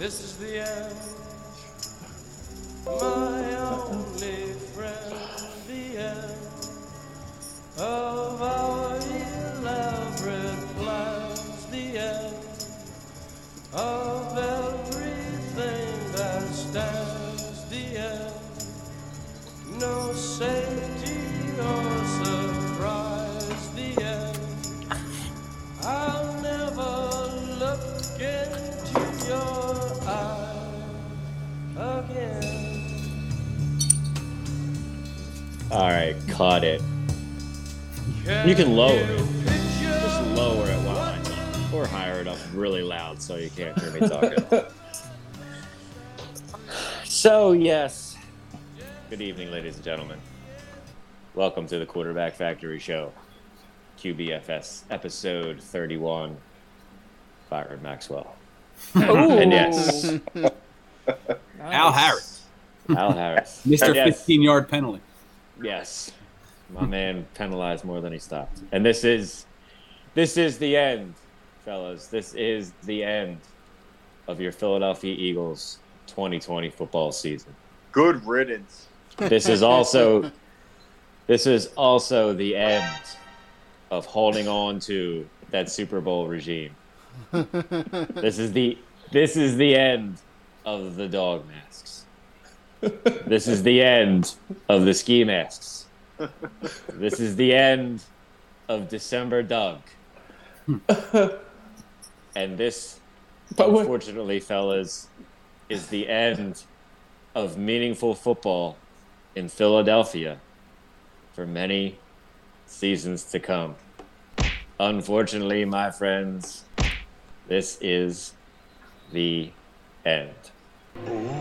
This is the end, my only cut it. You can lower it. Just lower it while I talk, or higher it up really loud so you can't hear me talking. so yes, good evening, ladies and gentlemen. Welcome to the Quarterback Factory Show, QBFS episode thirty-one. Byron Maxwell. And yes, Al Harris, Al Harris. Mr. And yes, 15 yard penalty. Yes. My man penalized more than he stopped. And this is this is the end, fellas. This is the end of your Philadelphia Eagles 2020 football season. Good riddance. This is also this is also the end of holding on to that Super Bowl regime. This is the this is the end of the dog masks. This is the end of the ski masks. This is the end of December Doug. and this, But what- unfortunately, fellas, is the end of meaningful football in Philadelphia for many seasons to come. Unfortunately, my friends, this is the end. Oh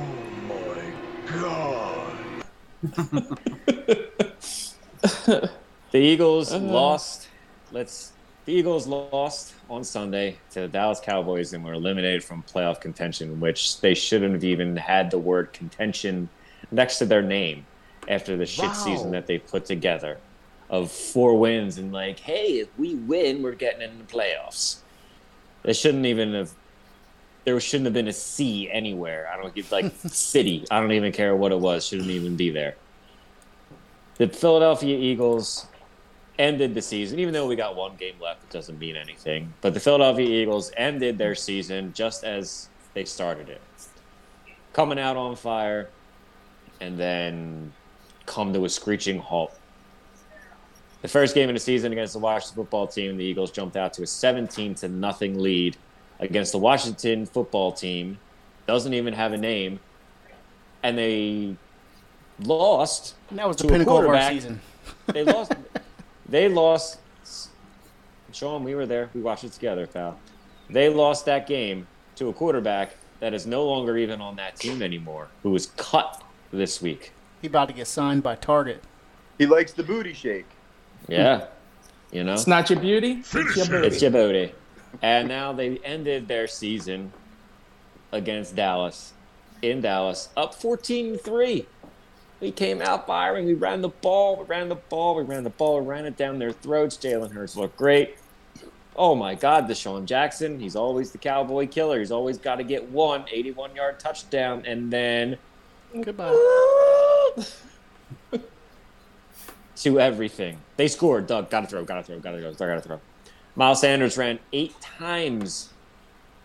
The Eagles uh-huh. lost. Let's. The Eagles lost on Sunday to the Dallas Cowboys and were eliminated from playoff contention, which they shouldn't have even had the word contention next to their name after the shit season that they put together of four wins and like, hey, if we win, we're getting in the playoffs. They shouldn't even have. There shouldn't have been a C anywhere. I don't give like city. I don't even care what it was. Shouldn't even be there the Philadelphia Eagles ended the season, even though we got one game left, it doesn't mean anything. But the Philadelphia Eagles ended their season just as they started it. Coming out on fire and then come to a screeching halt. The first game of the season against the Washington football team, the Eagles jumped out to a 17 to nothing lead against the Washington football team. Doesn't even have a name. And they lost And that was the To a pinnacle of our quarterback. season. they lost. they lost. Sean, we were there. We watched it together, pal. They lost that game to a quarterback that is no longer even on that team anymore, who was cut this week. He about to get signed by Target. He likes the booty shake. Yeah, you know, It's not your beauty. It's your booty. it's Djibouti. And now they ended their season against Dallas, in Dallas, up 14-3. We came out firing. We ran the ball. We ran the ball. We ran the ball. We ran it down their throats. Jalen Hurts looked great. Oh my God, DeSean Jackson. He's always the cowboy killer. He's always got to get one 81 yard touchdown. And then Goodbye. to everything. They scored. Doug, gotta throw, gotta throw, gotta throw, gotta throw. Miles Sanders ran eight times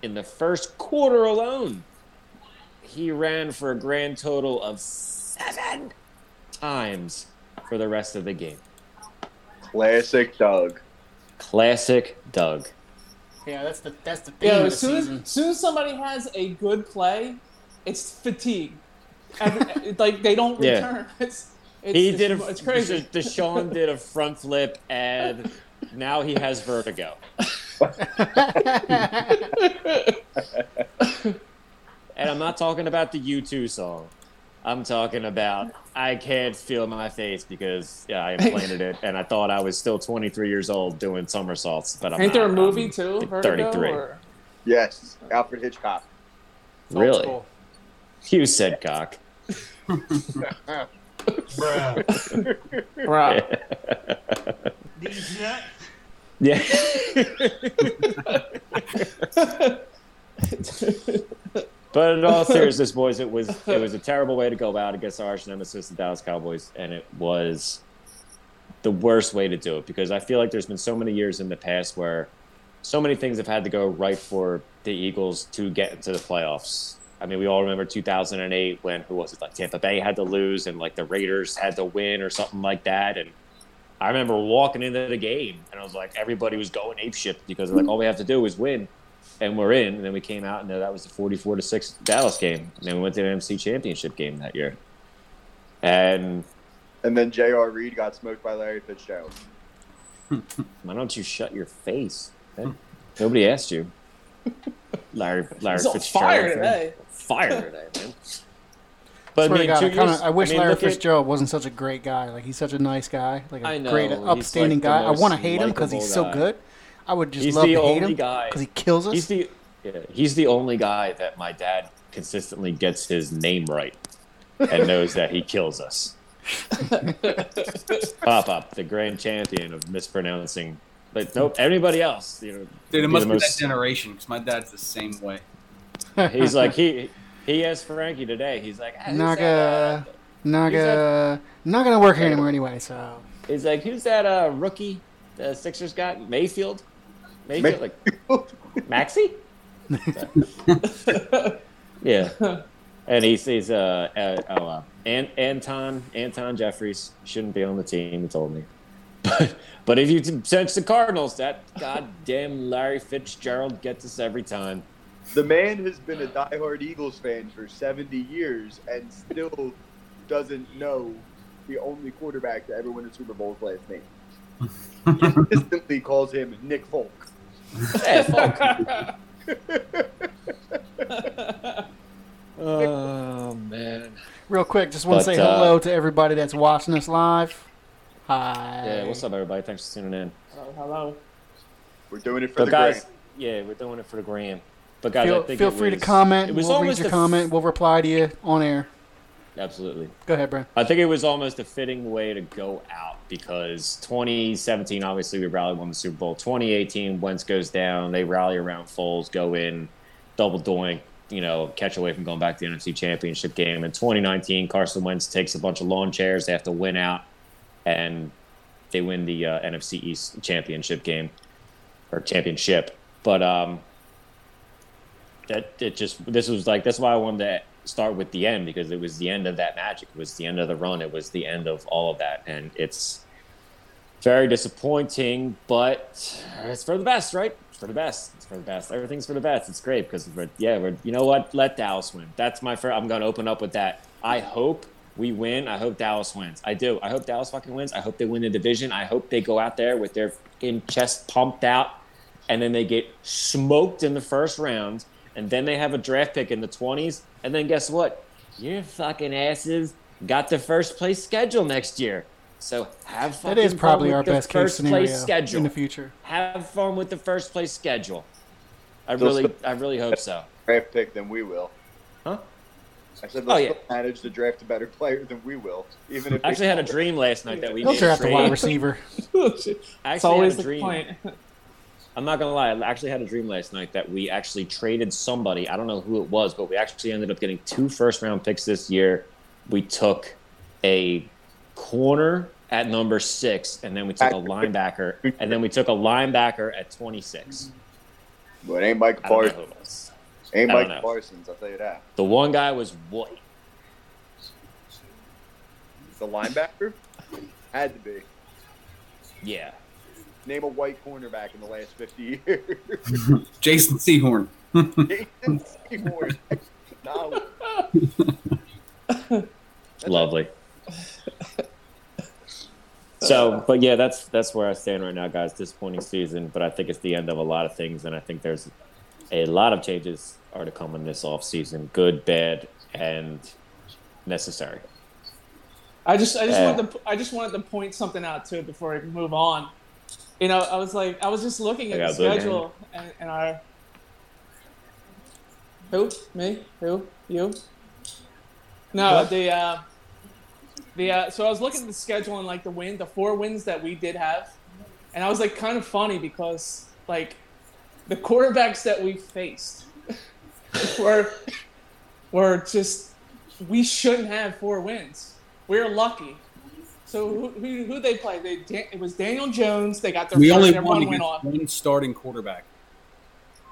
in the first quarter alone. He ran for a grand total of seven times for the rest of the game. Classic Doug. Classic Doug. Yeah, that's the that's the theme Yo, of the as soon season. as, soon as somebody has a good play, it's fatigue. Every, like they don't Yeah. return. It's, it's, He it's, did a It's crazy. DeSean did a front flip, and now he has vertigo. and I'm not talking about the U2 song. I'm talking about I can't feel my face because yeah, I implanted it, and I thought I was still 23 years old doing somersaults, but I'm Ain't there a movie I'm too? 33. Or? Yes, Alfred Hitchcock. It's Really? school. You said cock. Right. Yeah. But in all seriousness, boys, it was it was a terrible way to go out against our arch nemesis, the Dallas Cowboys, and it was the worst way to do it because I feel like there's been so many years in the past where so many things have had to go right for the Eagles to get into the playoffs. I mean, we all remember 2008 when who was it? Like Tampa Bay had to lose and like the Raiders had to win or something like that. And I remember walking into the game and I was like, everybody was going ape shit because like all we have to do is win, and we're in. And then we came out and that was the 44 to six Dallas game. And then we went to the NFC Championship game that year. And And then J.R. Reed got smoked by Larry Fitzgerald. why don't you shut your face? man? Nobody asked you. Larry, Larry He's Fitzgerald. fire fan. today. Fire today, man. But I mean, God, I, kinda, years- I wish mean, Larry look at- Fitzgerald wasn't such a great guy. Like he's such a nice guy, like a know, great, upstanding like guy. I want to hate him because he's so guy. good. I would just He's love the to hate only him guy- because he kills us. He's the yeah, he's the only guy that my dad consistently gets his name right and knows that he kills us. Pop up, the grand champion of mispronouncing. But nope, everybody else, you know, Dude, it must be most- that generation because my dad's the same way. He's like he he asked Frankie today. He's like, "Ah, who's not that, uh, gonna, not gonna, not gonna work here anymore anyway. So He's like, who's that uh, rookie the Sixers got? Mayfield? Mayfield? Like Maxey? yeah. And he says, uh, uh, oh, uh, An- Anton, Anton Jeffries shouldn't be on the team, he told me. But, but if you sense the Cardinals, that goddamn Larry Fitzgerald gets us every time. The man has been a diehard Eagles fan for 70 years and still doesn't know the only quarterback to ever win a Super Bowl's last name. He consistently calls him Nick Folk. Hey, fuck. oh, man. real quick, just want to say uh, hello to everybody that's watching us live. Hi. Yeah, what's up, everybody? Thanks for tuning in. Hello, hello. We're doing it for But the guys, gram. yeah, we're doing it for the gram. But guys, I Feel, think feel free was- to comment. It was we'll read your a- comment. We'll reply to you on air. Absolutely. Go ahead, Brent. I think it was almost a fitting way to go out because 2017, obviously, we rallied, won the Super Bowl. 2018, Wentz goes down. They rally around Foles, go in, double doink, you know, catch away from going back to the NFC Championship game. In 2019, Carson Wentz takes a bunch of lawn chairs. They have to win out, and they win the uh, NFC East Championship game or championship. But um, that it just this was like that's why I wanted to start with the end because it was the end of that magic. It was the end of the run. It was the end of all of that, and it's very disappointing. But it's for the best, right? It's for the best. It's for the best. Everything's for the best. It's great because we're, yeah, we're you know what? Let Dallas win. That's my first. I'm going to open up with that. I hope we win. I hope Dallas wins. I do. I hope Dallas fucking wins. I hope they win the division. I hope they go out there with their fucking chest pumped out and then they get smoked in the first round, and then they have a draft pick in the 20s, and then guess what? Your fucking asses got the first place schedule next year. So have fun. That is probably our with the best case first scenario place schedule. in the future. Have fun with the first place schedule. I They'll really, still- I really hope so. Draft pick than we will. Huh? I said they'll Oh, yeah. manage to draft a better player than we will. Even if I actually had a dream last night that we He'll draft a wide receiver. I it's always had a the dream. I'm not gonna lie. I actually had a dream last night that we actually traded somebody. I don't know who it was, but we actually ended up getting two first round picks this year. We took a corner at number six, and then we took a linebacker, and then we took a linebacker at 26. But ain't Mike I don't know who Parsons. Ain't Mike. Parsons, I'll tell you that. The one guy was white. The linebacker? Had to be. Yeah. Name a white cornerback in the last 50 years. Jason Sehorn. Jason Seymour. No. Lovely. So, but yeah, that's that's where I stand right now, guys. Disappointing season, but I think it's the end of a lot of things, and I think there's a lot of changes are to come in this off season, good, bad, and necessary. I just, I just Yeah. wanted to, I just wanted to point something out too before I move on. You know, I was like, I was just looking at the schedule and, and our. Who? Me? Who? You? No, What? the uh, the uh, so I was looking at the schedule and like the win, the four wins that we did have. and I was like kind of funny because like the quarterbacks that we faced were were just we shouldn't have four wins. We're lucky. So who who, who they play? They it was Daniel Jones. They got their We first, only everyone won went against on. one starting quarterback.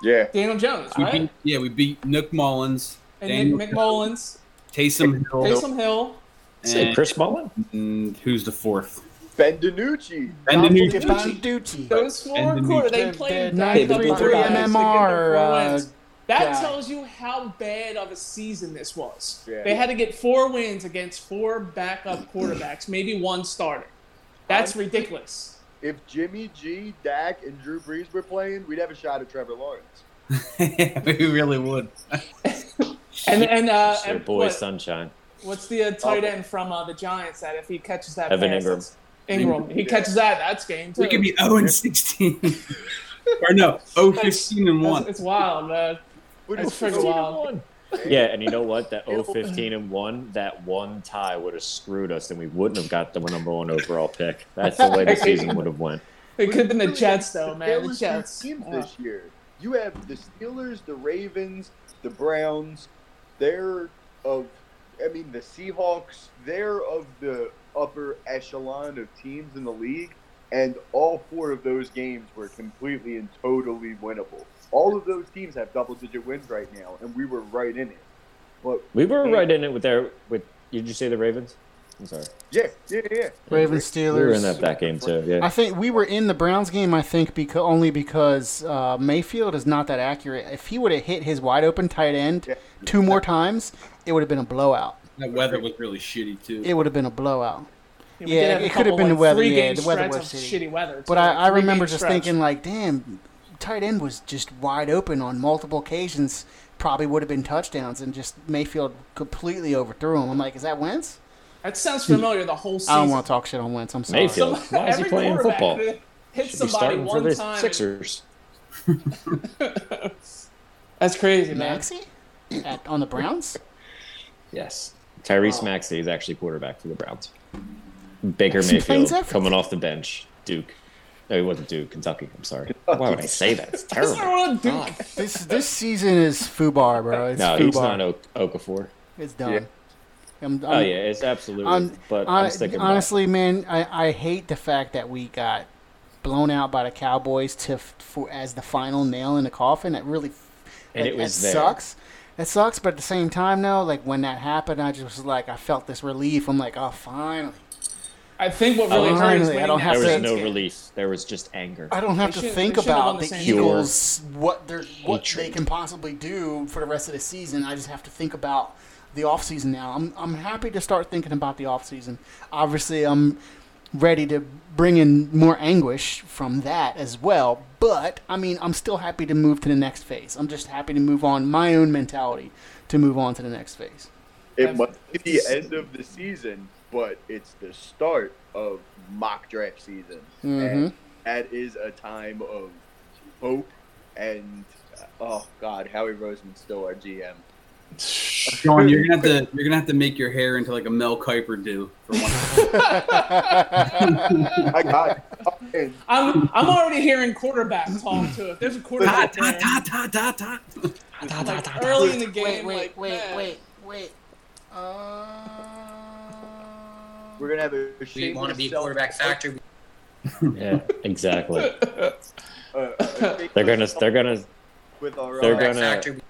Yeah. Daniel Jones, We right? beat, yeah, we beat Nick Mullens, and Daniel Nick McMullins, Taysom Hill, Taysom Hill. Say and, Chris Mullin. and who's the fourth? Ben DiNucci. Ben DiNucci. Banducci. Those four And the quarter, they played the back up 93 quarterbacks to get their MMR, uh, wins. That guy. tells you how bad of a season this was. Yeah. They had to get four wins against four backup quarterbacks, maybe one starter. That's ridiculous. If Jimmy G, Dak, and Drew Brees were playing, we'd have a shot at Trevor Lawrence. we really would. And and uh, Their and boy what- Sunshine. what's the uh, tight end from uh, the Giants that if he catches that Evan pass, Engram. Engram, he Yeah. catches that, that's game too. We could be 0 and 16. or no, 0 15 and It's- 1. It's wild, man. But That's it's pretty so- wild. Yeah, and you know what? That 0-15 and one, that one tie would have screwed us, and we wouldn't have got the number one overall pick. That's the way the season would have went. It could have been the Really, Jets though, man. The talented Jets. teams Yeah. this year. You have the Steelers, the Ravens, the Browns. They're of, I mean, the Seahawks. They're of the upper echelon of teams in the league, and all four of those games were completely and totally winnable. All of those teams have double-digit wins right now, and we were right in it. But We were right in it with their with. Did you say the Ravens? I'm sorry. yeah, yeah, yeah. Ravens Steelers. We were in that, that game too. Yeah. I think we were in the Browns game. I think because only because uh, Mayfield is not that accurate. If he would have hit his wide open tight end Yeah. two more times, it would have been a blowout. That weather was really shitty, too. It would have been a blowout. we Yeah, did have it could have couple, been the weather, three yeah, the weather was shitty. shitty weather. But too, I, I remember just stretch. thinking like, damn, tight end was just wide open on multiple occasions. Probably would have been touchdowns, and just Mayfield completely overthrew him. I'm like, is that Wentz? that sounds familiar. The whole season. I don't want to talk shit on Wentz. I'm sorry. Mayfield. Why is he every playing quarterback football? Hit Should somebody starting for one the time. Sixers. That's crazy, man. Maxey At, on the Browns. Yes. Tyrese Maxey is actually quarterback for the Browns. Baker He Mayfield coming off the bench. Duke. No, he wasn't Duke. Kentucky. I'm sorry. Why would I say that? It's terrible. not what I'm doing. God. This this season is Fubar, bro. It's No, Fubar. he's not o- Okafor. It's done. Yeah. I'm, Oh I'm- yeah, it's absolutely. I'm- but I- I'm sticking by it. honestly, man, I, I hate the fact that we got blown out by the Cowboys to for as the final nail in the coffin. That really, And that, it was that there. sucks. It sucks, but at the same time, though, like when that happened, I just was like, I felt this relief. I'm like, oh, finally, I think what really hurt is I don't have There was to- no game. relief. There was just anger. I don't have They to should- think they should have about the the. Eagles, what they're what Hatred. they can possibly do for the rest of the season. I just have to think about the off season now. I'm I'm happy to start thinking about the off season. Obviously, I'm ready to bring in more anguish from that as well. But I mean, I'm still happy to move to the next phase. I'm just happy to move on my own mentality to move on to the next phase. It must be the end of the season, but it's the start of mock draft season. Mhm. And that is a time of hope and oh god, Howie Roseman's still our GM. Sean, you're gonna have to you're gonna have to make your hair into like a Mel Kiper do for one. I got and I'm I'm already hearing quarterback talk too. If there's a ta quarterback ta there, ta ta ta ta. like, early in the game, wait, wait, like, man, wait. Uh... we're gonna have a We want to be a self- quarterback factory. Yeah, exactly. uh, They're gonna. They're gonna. with our they're uh, gonna- Factory.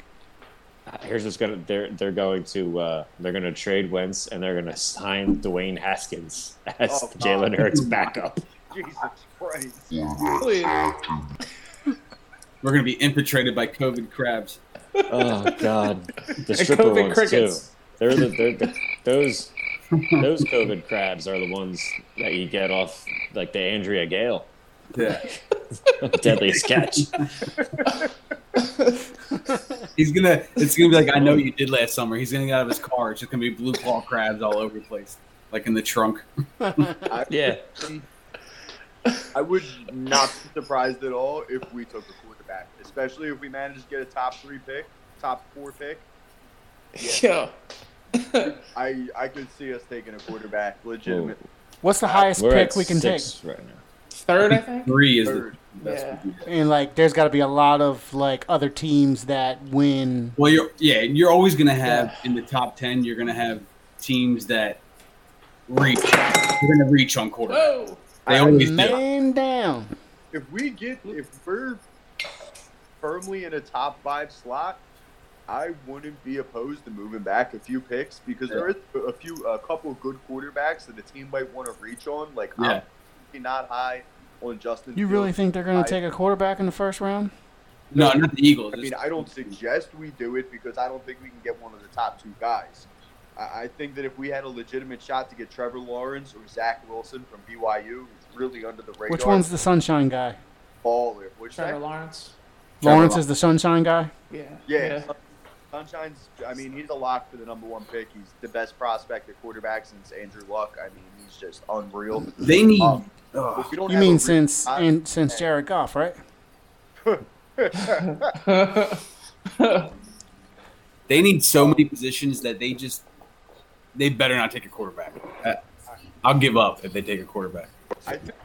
Here's what's gonna. They're they're going to. Uh, they're gonna trade Wentz and they're gonna sign Dwayne Haskins as Oh, Jalen Hurts backup. Jesus Christ. please. We're gonna be infiltrated by COVID crabs. Oh God, the stripper COVID ones crickets. too. They're the, they're the those those COVID crabs are the ones that you get off like the Andrea Gail Yeah. deadliest catch. He's gonna. It's gonna be like I know what you did last summer. He's gonna get out of his car. It's just gonna be blue claw crabs all over the place, like in the trunk. I, Yeah, I would not be surprised at all if we took a quarterback, especially if we managed to get a top three pick, top four pick. Yeah. I I could see us taking a quarterback legitimately. What's the highest we're pick at we can take? right now. Third, I think. Three is Third. the best. Yeah. And like, there's got to be a lot of like other teams that win. Well, you're yeah, you're always gonna have in the top ten. You're gonna have teams that reach. You're gonna reach on quarterback. Whoa. They always do. Down. If we get if we're firmly in a top five slot, I wouldn't be opposed to moving back a few picks because there is a few a couple of good quarterbacks that the team might want to reach on. Like Yeah. I'm not high on Justin. You Fields. really think they're going to take a quarterback in the first round? No, not the Eagles. I mean, I don't suggest we do it because I don't think we can get one of the top two guys. I, I think that if we had a legitimate shot to get Trevor Lawrence or Zach Wilson from BYU, who's really under the radar. Which one's the sunshine guy? baller? Which Trevor that? Lawrence. Lawrence Law- is the sunshine guy. Yeah. Yeah, Sunshine's. I mean, he's a lock for the number one pick. He's the best prospect at quarterback since Andrew Luck. I mean, he's just unreal. they need. Um, ugh. if we don't You mean real since shot- and since Jared Goff, right? they need so many positions that they just they better not take a quarterback. Uh, I'll give up if they take a quarterback.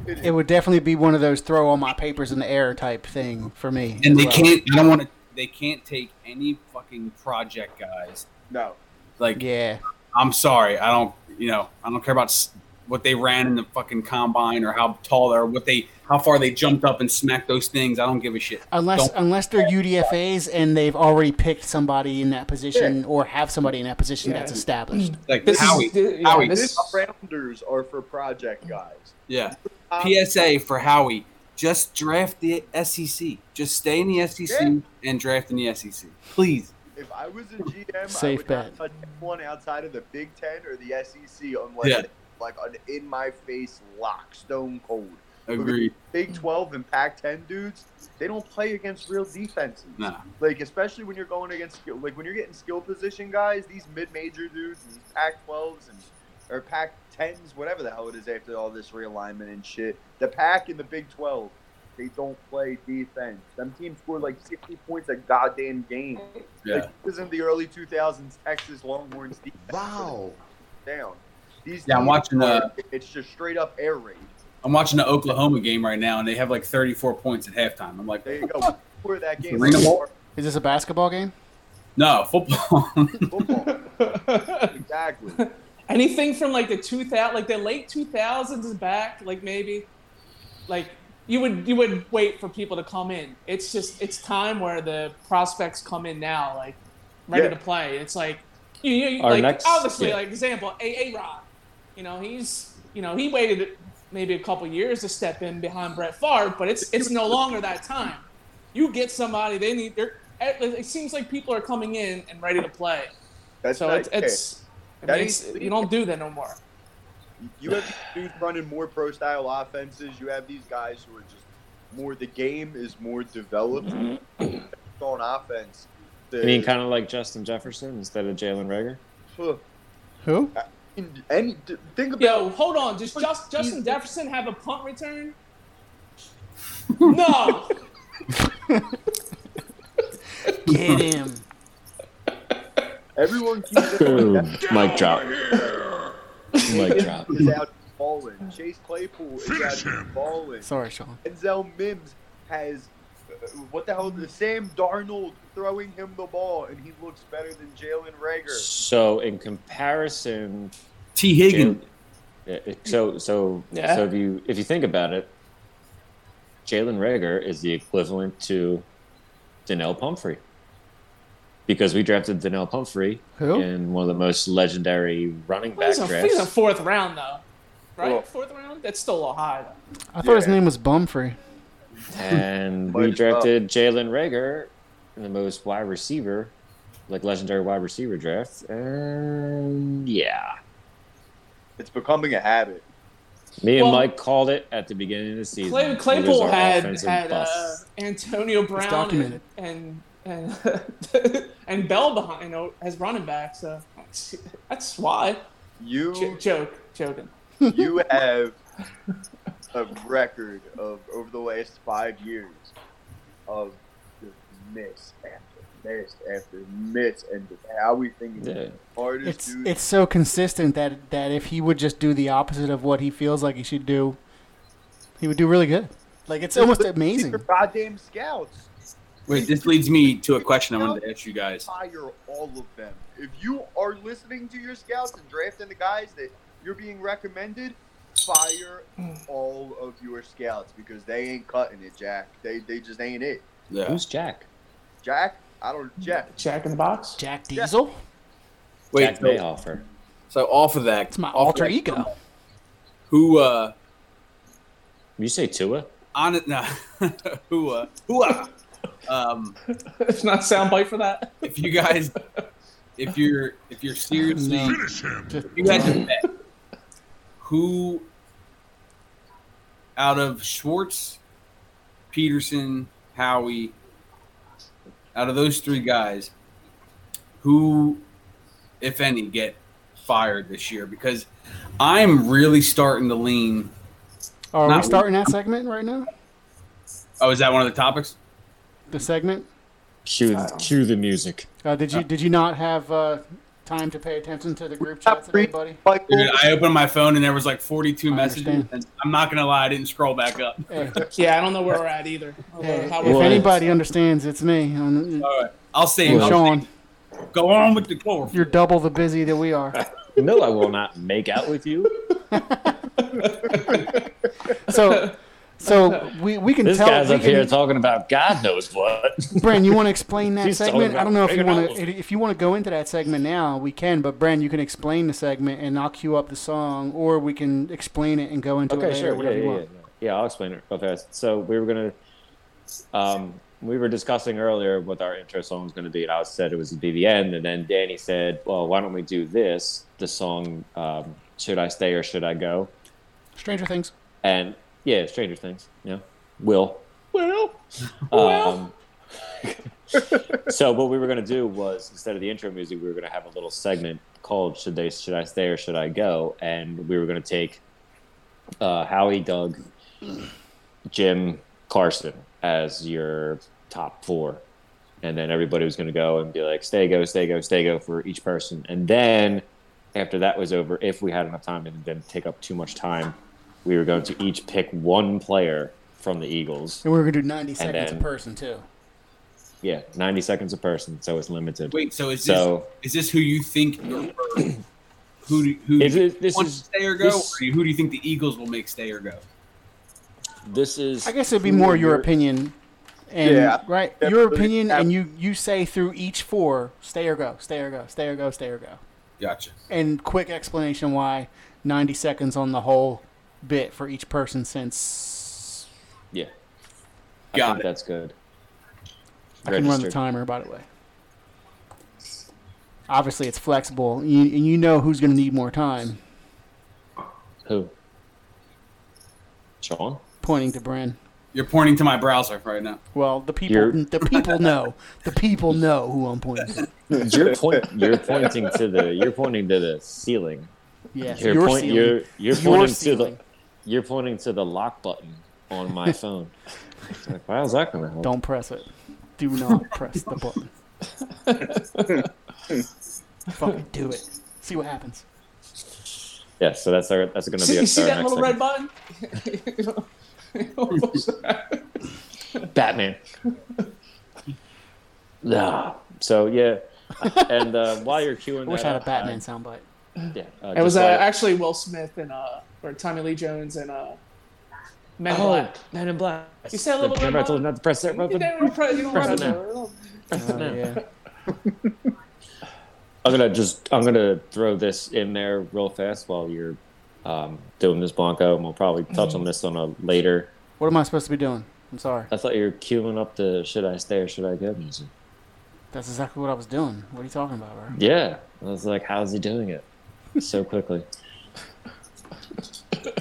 It, It would definitely be one of those throw all my papers in the air type thing for me. And they well. can't. I don't want to. They can't take any fucking project guys. no. Like Yeah. I'm sorry. I don't. You know. I don't care about what they ran in the fucking combine or how tall or what they how far they jumped up and smacked those things. I don't give a shit. Unless Don't- unless they're UDFA's and they've already picked somebody in that position or have somebody in that position Yeah. that's established. like This Howie. is th- yeah, Howie. this- Rounders are for project guys. Yeah. Um, PSA for Howie. Just draft the SEC. Just stay in the SEC Yeah. and draft in the SEC, please. If I was a GM, Safe I would bet. not touch anyone outside of the Big Ten or the SEC unless Yeah. like an in-my-face lock, stone cold. Agreed. Big 12 and Pac-10 dudes, they don't play against real defenses. Nah. Like especially when you're going against like when you're getting skill position guys, these mid-major dudes, these Pac-12s and or Pac-10s, whatever the hell it is after all this realignment and shit. The Pac in the Big 12, they don't play defense. Them teams scored like 60 points a goddamn game. Yeah. Like, this is in the early 2000s Texas Longhorns defense. Wow. Down. These Yeah, I'm watching, are- uh, it's just straight up air raid. I'm watching the Oklahoma game right now, and they have like 34 points at halftime. I'm like, There you go. Where that game Arena Is this a basketball game? no, football. football. exactly. Anything from like the 2000 like the late 2000s is back like maybe like you would you would wait for people to come in. It's just it's time where the prospects come in now like ready Yeah. to play. It's like you, you like next- obviously yeah. like example a a rod. You know he's you know he waited maybe a couple years to step in behind Brett Favre but it's it's no longer that time. You get somebody they need they're it seems like people are coming in and ready to play. That's so not, it's, it's I mean, is- you don't do that no more you have these dudes running more pro style offenses. You have these guys who are just more. The game is more developed Mm-hmm. on offense. I mean, kind of like Justin Jefferson instead of Jalen Reagor. of Who? any think about Yo, hold on. Does just, Justin Jefferson have a punt return? No. Get him. Everyone keeps Boom. that Mic drop. Mic drop. is out balling. Chase Claypool is out balling. Sorry, Sean. Denzel Mims has uh, what the hell? The Sam Darnold throwing him the ball, and he looks better than Jalen Reagor. So in comparison, Tee Higgins. Yeah, so so Yeah. so if you if you think about it, Jalen Reagor is the equivalent to Donnell Pumphrey. Because we drafted Donnell Pumphrey Who? in one of the most legendary running back He's a, he's a fourth round though, right? Well- fourth round. That's still a little high. Though. I thought his name was Bumfrey. And we drafted Jalen Reagor in the most wide receiver, like legendary wide receiver draft. And yeah. It's becoming a habit. Me and Well- Mike called it at the beginning of the season. Clay, Claypool had had uh. Antonio Brown and and and, and Bell behind you know, as running back. So that's, that's why. You J- joke, joking. you have a record of over the last five years of just miss after miss after miss, and just how we think Yeah. It's dude. it's so consistent that that if he would just do the opposite of what he feels like he should do, He would do really good. Like it's almost amazing. These are goddamn scouts. Wait, this leads me to a question I wanted to ask you guys. Fire all of them. If you are listening to your scouts and drafting the guys that you're being recommended, fire all of your scouts because they ain't cutting it, Jack. They they just ain't it. Yeah. Who's Jack? Jack, I don't Jack. Jack in the Box. Jack Diesel. Wait, Jack so, Mayhofer. so off of that, It's my alter that, ego. Who uh You say Tua? on it nah, who uh who uh um It's not soundbite for that. if you guys if you're if you're seriously No. if you had to bet who out of Schwartz, Pederson, Howie, out of those three guys, who, if any, get fired this year? Because I'm really starting to lean. Are Not- we starting that segment right now? Oh, is that one of the topics? The segment. Cue, cue the music. Uh, did you did you not have uh, time to pay attention to the group chat today, buddy? Dude, I opened my phone and there was like 42 I messages, and I'm not gonna lie, I didn't scroll back up. Hey, Yeah, I don't know where we're at either. Hey, how if we're- Well, anybody understands, it's me. Um, All right, I'll save. I'll Sean, save. Go on with the chlorophyll. you're double the busy that we are. No, I will not make out with you. So, so we, we can This tell. guy's we up here talking about God knows what. Bren, you want to explain that segment? I don't know if you want to. If you want to go into that segment now, we can. But Bren, you can explain the segment, and I'll cue up the song, or we can explain it and go into it Okay, later, sure. Yeah, whatever yeah, you yeah, want. yeah. Yeah, I'll explain it real fast. So we were gonna, um, we were discussing earlier what our intro song was gonna be, and I said it was to be the end, and then Danny said, "Well, why don't we do this? The song, um, should I stay or should I go?" Stranger Things. And yeah, Stranger Things. Yeah, Will. Well, Um, so what we were gonna do was instead of the intro music, we were gonna have a little segment called "Should They? Should I Stay or Should I Go?" And we were gonna take uh, Howie, Doug, Jim, Carson as your top four, and then everybody was gonna go and be like, "Stay, go, stay, go, stay, go" for each person, and then after that was over, if we had enough time and it didn't take up too much time, we were going to each pick one player from the Eagles. And we're gonna do 90 seconds then- a person too. Yeah, 90 seconds a person, so it's limited. Wait, so is this So- is this who you think or who do, who Is it- this wants is- to stay or go, this- or who do you think the Eagles will make stay or go? This is. I guess it'd be more your opinion. And Yeah, right, your opinion, and you you say through each four, stay or go, stay or go, stay or go, stay or go, Gotcha. and quick explanation why 90 seconds on the whole bit for each person since Yeah. I Got think it. that's good. I can run the Registered. timer, by the way. Obviously, it's flexible, you, and you know who's going to need more time. Who? Sean? Pointing to Bren. You're pointing to my browser right now. Well, the people, You're- the people know. The people know who I'm pointing to. You're point. You're pointing to the. You're pointing to the ceiling. Yes, You're your point. ceiling. You're you're Your pointing to ceiling. The. You're pointing to the lock button on my phone. It's like, how's that gonna help? Don't press it. Do not press the button. Fucking do it. See what happens. Yeah. So that's our. That's gonna be. see, our, you see our that next little red button? Batman. yeah. So yeah. And uh, while you're queuing, I wish that I had a up, Batman soundbite. Uh, yeah. Uh, It was just uh, actually Will Smith and uh, or Tommy Lee Jones and uh, Men in Oh, Black. Men in Black. You said a little Remember I bit told you not to press that You button? don't, pre- you don't Press have it to. now. Oh, yeah. I'm gonna just I'm gonna throw this in there real fast while you're um, doing this Blanco, and we'll probably touch on this on a later. What am I supposed to be doing? I'm sorry. I thought you were queuing up the "Should I Stay or Should I Go" music. That's exactly what I was doing. What are you talking about, bro? Yeah, I was like, how's he doing it so quickly?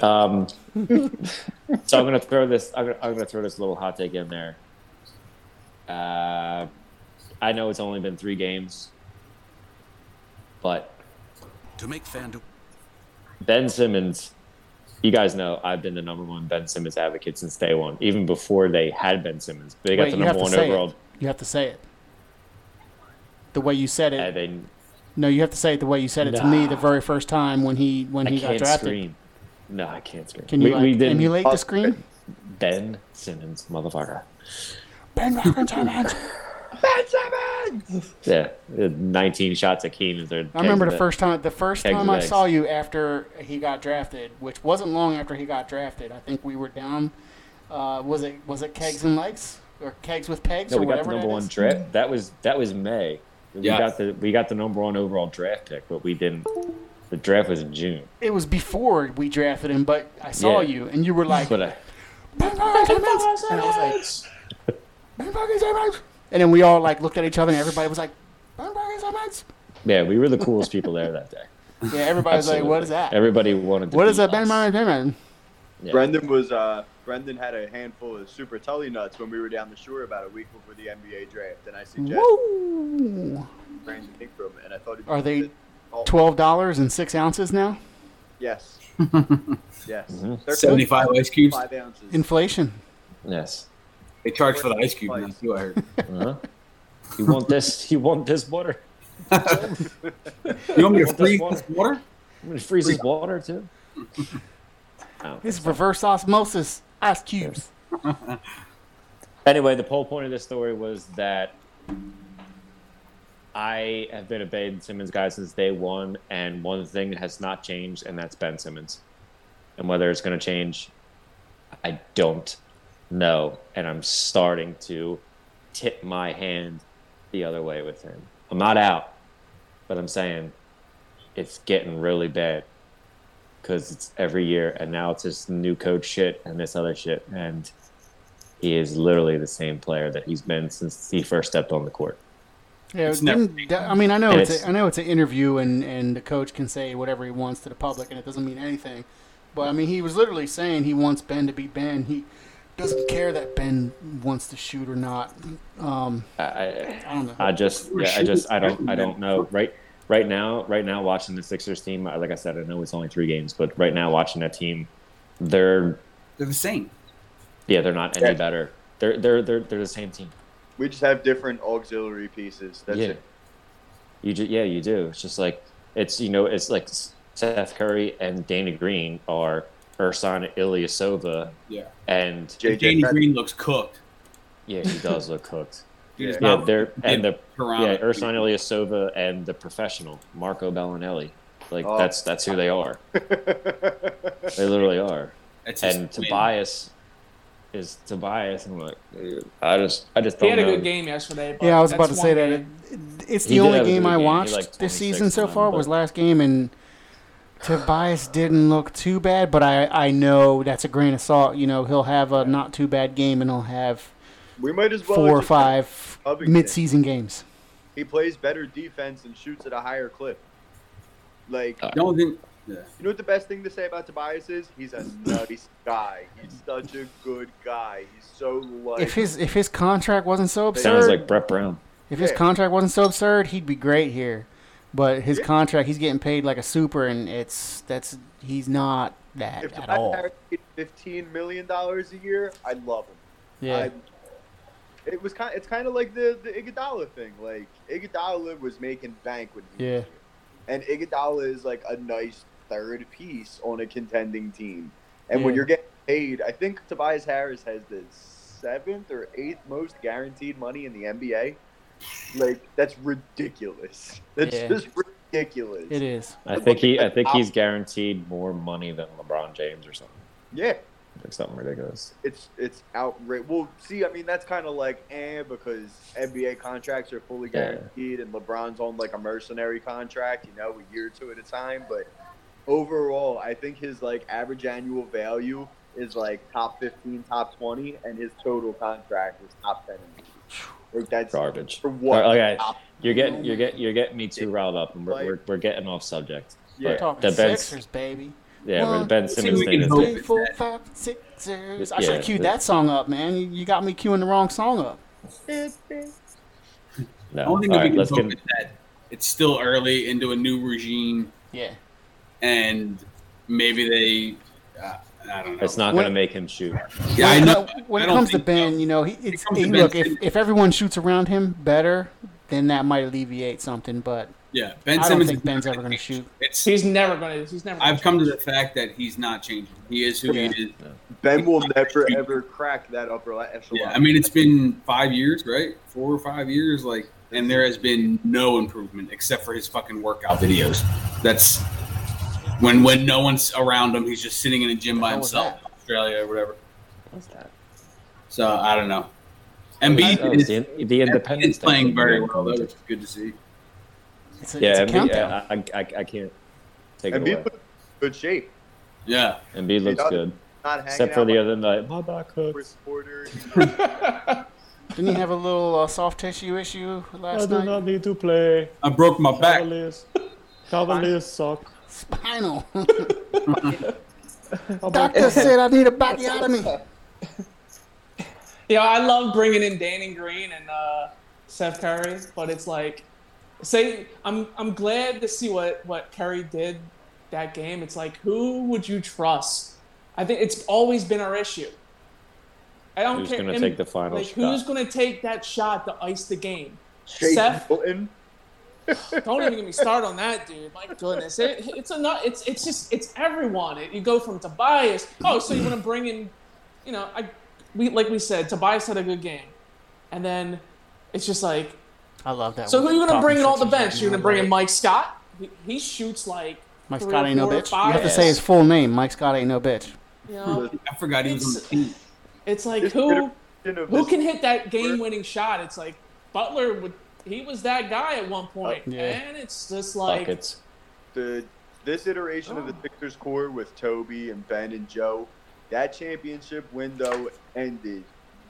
um, so I'm gonna throw this. I'm gonna, I'm gonna throw this little hot take in there. Uh, I know it's only been three games, but To make FanDuel. Ben Simmons, you guys know I've been the number one Ben Simmons advocate since day one, even before they had Ben Simmons. They got Wait, the have number to one say overall. it. You have to say it. The way you said it. And they, no, you have to say it the way you said it to me the very first time when he when I he got can't drafted. scream. No, I can't scream. Can you we, like, we didn't. emulate the screen? Ben Simmons, motherfucker. Ben Simmons. Ben Simmons. Yeah, uh, 19 shots at Keenan. I remember the first time the first time I saw you after he got drafted, which wasn't long after he got drafted. I think we were down. Uh, was it was it kegs and legs or kegs with pegs No, or we got the number one is? draft. That was that was May. We Yeah. got the we got the number one overall draft pick, but we didn't. The draft was in June. It was before we drafted him, but I saw Yeah. you and you were like, But Ben Simmons, and I was like, Ben fucking Simmons. And then we all like looked at each other and everybody was like, Ben fucking Simmons. yeah, we were the coolest people there that day. Yeah, everybody was like, what is that? Everybody wanted. To What is that, Ben us. Simmons? Yeah. Brendan was uh Brendan had a handful of super tully nuts when we were down the shore about a week before the NBA draft, and I suggested Woo! Brandon Ingram, and I thought. Are they good. Twelve dollars and six ounces now? Yes. yes. Mhm. 75 ice cubes. five ounces. Inflation. Yes. They charge for the ice cube now, too, I heard. Uh-huh. You want this? You want this water? You want me to Want this freeze water? this water? I'm gonna freeze this water too. Oh. This is reverse osmosis ice cubes. Anyway, the whole point of this story was that I have been a Ben Simmons guy since day one, and one thing has not changed, and that's Ben Simmons. And whether it's going to change, I don't know. And I'm starting to tip my hand the other way with him. I'm not out, but I'm saying it's getting really bad because it's every year, and now it's this new coach shit and this other shit, and he is literally the same player that he's been since he first stepped on the court. Yeah, It's never- didn't- I mean, I know And it's, it's- a, I know it's an interview, and and the coach can say whatever he wants to the public, and it doesn't mean anything. But I mean, he was literally saying he wants Ben to be Ben. He doesn't care that Ben wants to shoot or not. Um, I, I, I don't know. I just, yeah, I just, I don't, I don't know. Right, right now, right now, watching the Sixers team, like I said, I know it's only three games, but right now, watching that team, they're, They're the same. yeah, they're not any Yeah. better. They're, they're, they're, they're the same team. We just have different auxiliary pieces. That's yeah, it. you just, yeah, you do. It's just like it's, you know, it's like Seth Curry and Danny Green are Ersan Ilyasova, Yeah. and JJ Danny Redick. Green looks cooked. yeah, he does look cooked. Dude, Yeah, they're and the Toronto. yeah, Ersan Ilyasova and the professional Marco Belinelli. Like Oh. that's that's who they are. They literally are. That's And. Tobias is Tobias, and I'm like, I just I just He don't had a know. good game yesterday. But yeah, I was about to say one that. It, it's the did only game I game. Watched like this season so far but- was last game, and Tobias didn't look too bad. But I I know that's a grain of salt. You know, he'll have a not too bad game, and he'll have we might as well four or five mid-season games. He plays better defense and shoots at a higher clip. Like, Uh, The only thing, yeah. you know what the best thing to say about Tobias is? He's a nice guy. He's such a good guy. He's so like. If his if his contract wasn't so absurd, Sounds like Brett Brown. if his Yeah. contract wasn't so absurd, he'd be great here. But his Yeah. contract, he's getting paid like a super, and it's that's he's not that if at Tobias all. Harris made fifteen million dollars a year, I'd love him. Yeah, I, it was kind. It's kind of like the the Iguodala thing. Like Iguodala was making bank when he Yeah. was here. and Iguodala is like a nice third piece on a contending team. And when you're getting paid, I think Tobias Harris has the seventh or eighth most guaranteed money in the NBA. Like that's ridiculous. That's Yeah. just ridiculous. it is. I think he I think he's guaranteed more money than LeBron James or something. Yeah, Like something ridiculous. it's it's outrageous. Well, see, I mean that's kind of like eh because NBA contracts are fully Yeah. guaranteed, and LeBron's on like a mercenary contract, you know, a year or two at a time. But overall, I think his like average annual value is like top fifteen, top twenty, and his total contract is top ten. In the. Like that's Garbage. for what? Okay, you're getting you're getting you're getting me too riled up, and we're Like- we're, we're getting off subject. Yeah. But Talking the Ben, Sixers, baby. yeah, but the One, Ben see, Simmons we thing is hope Three, it's four, that. five, Sixers. I Yeah, should have queued that song up, man. You, you got me queuing the wrong song up. no. The All only thing that right, we let's can hope get that it's still early into a new regime, Yeah. And maybe they, uh, I don't know. It's not going to make him shoot. Yeah, I When- know. When it comes to Ben, so. you know, he, it's, comes he- Ben look if, if everyone shoots around him better, then that might alleviate something. But Yeah, Ben I don't Simmons. think Ben's not ever gonna going to change. shoot. It's. He's never gonna. He's never. I've come to the fact that he's not changing. He is who Yeah. he is. Ben will never ever crack that upper echelon. Yeah, I mean it's been five years, right? Four or five years, like, and there has been no improvement except for his fucking workout videos. That's when when no one's around him, he's just sitting in a gym by hell was himself, Australia or whatever. What's that? So I don't know. That was Embiid is, the, the Independence is playing very well, though, which is good to see. It's a, Yeah, it's a Embiid, countdown. I, I, I can't take it away. was good shape. Yeah, Embiid looks does- good, Not except for the like other night. My back hurts. Chris Didn't he have a little uh, soft tissue issue last night? I do night? not need to play. I broke my back. Cavaliers, Cavaliers suck. Spinal. Doctor said I need a backiotomy. Yeah, I love bringing in Danny Green and uh, Seth Curry, but it's like, say, I'm I'm glad to see what what Curry did that game. It's like, who would you trust? I think it's always been our issue. I don't Who's care. gonna take the final like, shot? Who's going to take that shot to ice the game? Chase Seth? Hilton. Don't even get me started on that, dude. My goodness, it, it's a not. It's it's just it's everyone. It, you go from Tobias. Oh, so you want to bring in, you know, I we like we said, Tobias had a good game, and then it's just like, I love that. so who are you gonna bring in all the bench? You're gonna bring in? Mike Scott. He, he shoots like Mike Scott ain't no four or bitch. You have to say his full name. Mike Scott ain't no bitch. You know, I forgot he was on the It's- team. it's like This who who can hit that game-winning shot? It's like Butler would. He was that guy at one point, Yeah. and it's just like buckets? the this iteration of the oh. Sixers core with Toby and Ben and Joe, that championship window ended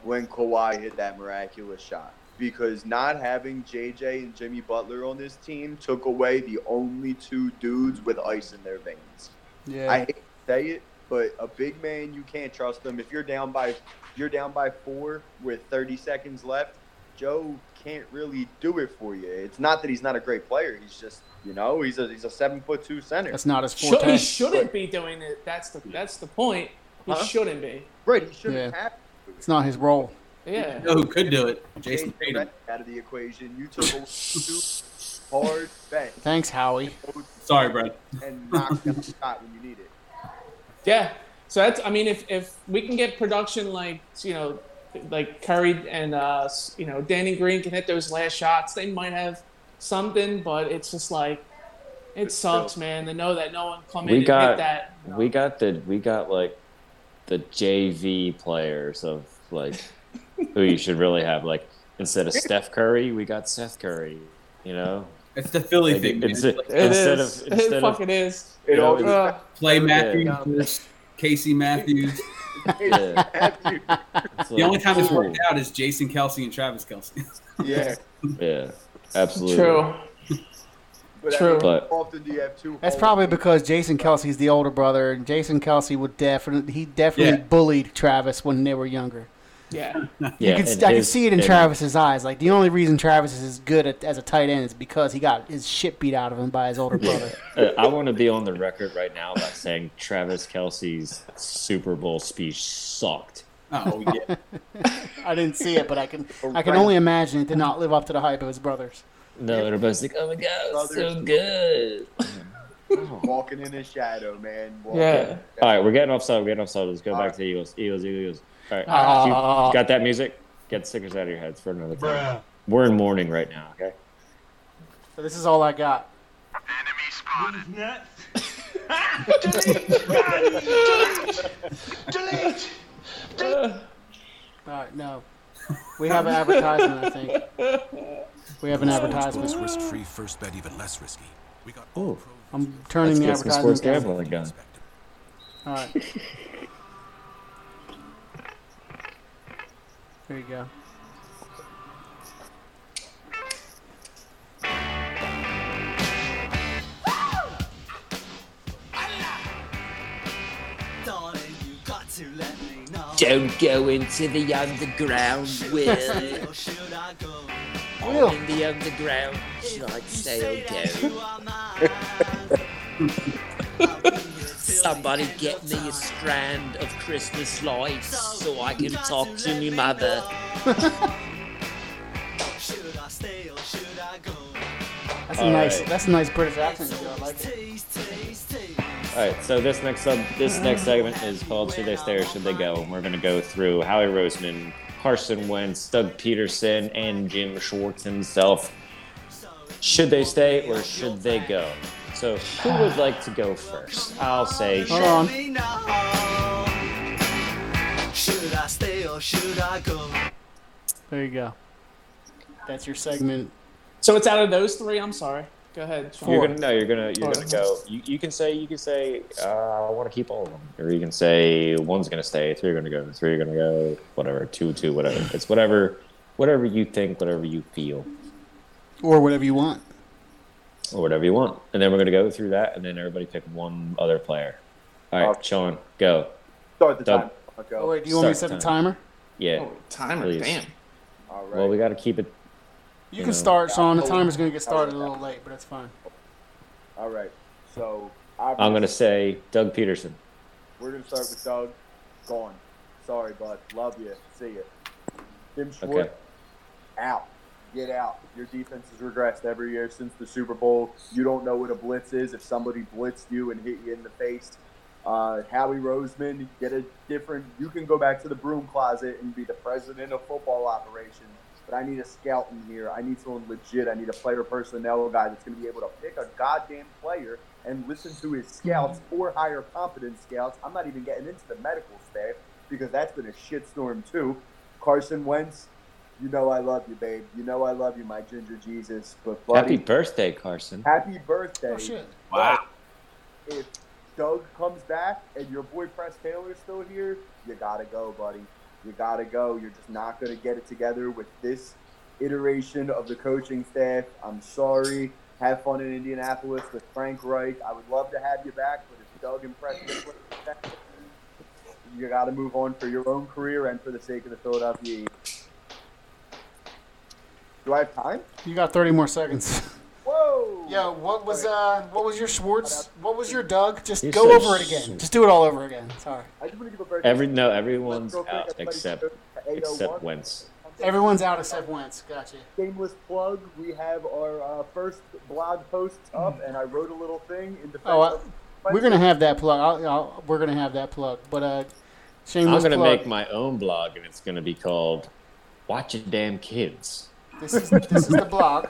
when Kawhi hit that miraculous shot. Because not having JJ and Jimmy Butler on this team took away the only two dudes with ice in their veins. Yeah. I hate to say it, but a big man you can't trust them. If you're down by you're down by four with 30 seconds left, Joe can't really do it for you. It's not that he's not a great player. He's just you know he's a he's a seven foot two center. That's not his Should, he shouldn't be doing it. That's the that's the point. He Huh? shouldn't be. Right, he shouldn't Yeah. have. to. It's not his role. Yeah. You know who could do it? Jason Jayson Tatum. out of the equation. You took a two hard bet Thanks, Howie. Sorry, Brad. and knocked down the shot when you need it. Yeah. So that's I mean if if we can get production like you know like Curry and uh you know Danny Green can hit those last shots, they might have something, but it's just like it sucks, man, to know that no one come in We and got hit that. we got the we got like the JV players of like who you should really have like instead of Steph Curry, we got Seth Curry. You know, It's the Philly Like, thing. man. it's It's like, It instead is. of- instead it of- fucking is. It You know, all Uh, Clay Yeah. Matthews, Casey Matthews. Yeah. The only time it's worked out is Jason Kelce and Travis Kelce. yeah. Yeah, absolutely. True. But True. mean, But- often do you have two? That's probably because Jason Kelce's the older brother, and Jason Kelce would definitely he definitely Yeah. bullied Travis when they were younger. Yeah. Yeah, you could, and I could his- see it in and- Travis's eyes. Like the only reason Travis is as good at, as a tight end is because he got his shit beat out of him by his older brother. Uh, I want to be on the record right now by saying Travis Kelce's Super Bowl speech sucked. Oh yeah. I didn't see it, but I can I can only imagine it did not live up to the hype of his brothers. No, everybody's like, "Oh my god, it's so good." walking in his shadow, man. Walking Yeah. All right, we're getting offside. We're getting offside. Let's go All back right. to the Eagles. Eagles, Eagles, Eagles. All right, ah. you got that music? Get the stickers out of your heads for another time. We're in mourning right now. Okay. So this is all I got. Enemy spotted. Delete! Delete! Delete! All right, no. We have an advertisement, I think. We have an advertisement. Sportsbook's risk-free first bet even less risky. We got Ooh. I'm turning Let's the get some sports gambling done. All right. There you go. Darling, you got to let me know. Don't go into the underground, Will. Or should Will. in the underground, like You say say that Somebody get me a strand of Christmas lights so I can talk to let me me mother. Should I stay or should I go? That's That's a All nice. right. That's a nice British accent. you. I like it. All right, so this next sub, this next segment is called "Should They Stay or Should They Go?" And we're going to go through Howie Roseman, Carson Wentz, Doug Pederson, and Jim Schwartz himself. Should they stay or should they go? So, who would like to go first? I'll say. Hold on. Should I stay or should I go? There you go. That's your segment. So it's out of those three. I'm sorry. Go ahead. Sean. You're gonna no. You're gonna you're Four. gonna go. You, you can say you can say uh, I want to keep all of them, or you can say one's gonna stay, three are gonna go, three are gonna go, whatever, two, two, whatever. It's whatever, whatever you think, whatever you feel, Or whatever you want. Or whatever you want. And then we're gonna go through that, and then everybody pick one other player. All right, Okay. Sean, go. Start the Doug. time. I'll Oh, wait, do you want me to set Start the time. timer? Yeah. Oh, timer. Please. Damn. All right. Well, we got to keep it. You You can know. start, Sean. The timer's going to get started a little late, but that's fine. All right. So I'm gonna say Doug Pederson. We're gonna start with Doug. Gone. Sorry, bud. Love you. See you. Jim Schwartz. Okay. Out. Get out. Your defense has regressed every year since the Super Bowl. You don't know what a blitz is if somebody blitzed you and hit you in the face. Uh, Howie Roseman, get a different. You can go back to the broom closet and be the president of football operations. But I need a scout in here. I need someone legit. I need a player personnel guy that's going to be able to pick a goddamn player and listen to his scouts or hire competent scouts. I'm not even getting into the medical staff because that's been a shitstorm too. Carson Wentz, you know I love you, babe. You know I love you, my ginger Jesus. But buddy, Happy birthday, Carson. happy birthday. Oh, shit. Wow. If Doug comes back and your boy Press Taylor's still here, you gotta go, buddy. You gotta go. You're just not gonna get it together with this iteration of the coaching staff. I'm sorry. Have fun in Indianapolis with Frank Reich. I would love to have you back, but if Doug and Press Taylor you gotta move on for your own career and for the sake of the Philadelphia Eagles. Do I have time? You got 30 more seconds. Whoa! Yeah, what was uh, what was your Schwartz? What was your Doug? Just You go said over it again. Just do it all over again. Sorry. I just want to give a birthday. Every no, everyone's quick. out except go to 801. except Wentz. Everyone's out except Wentz. Gotcha. Shameless plug. We have our uh, first blog posts up, and I wrote a little thing in defense. Oh, I- of- We're gonna have that plug. I'll, I'll, we're gonna have that plug. But uh, I'm gonna plug. make my own blog, and it's gonna be called "Watch It Damn Kids." This is this is the blog.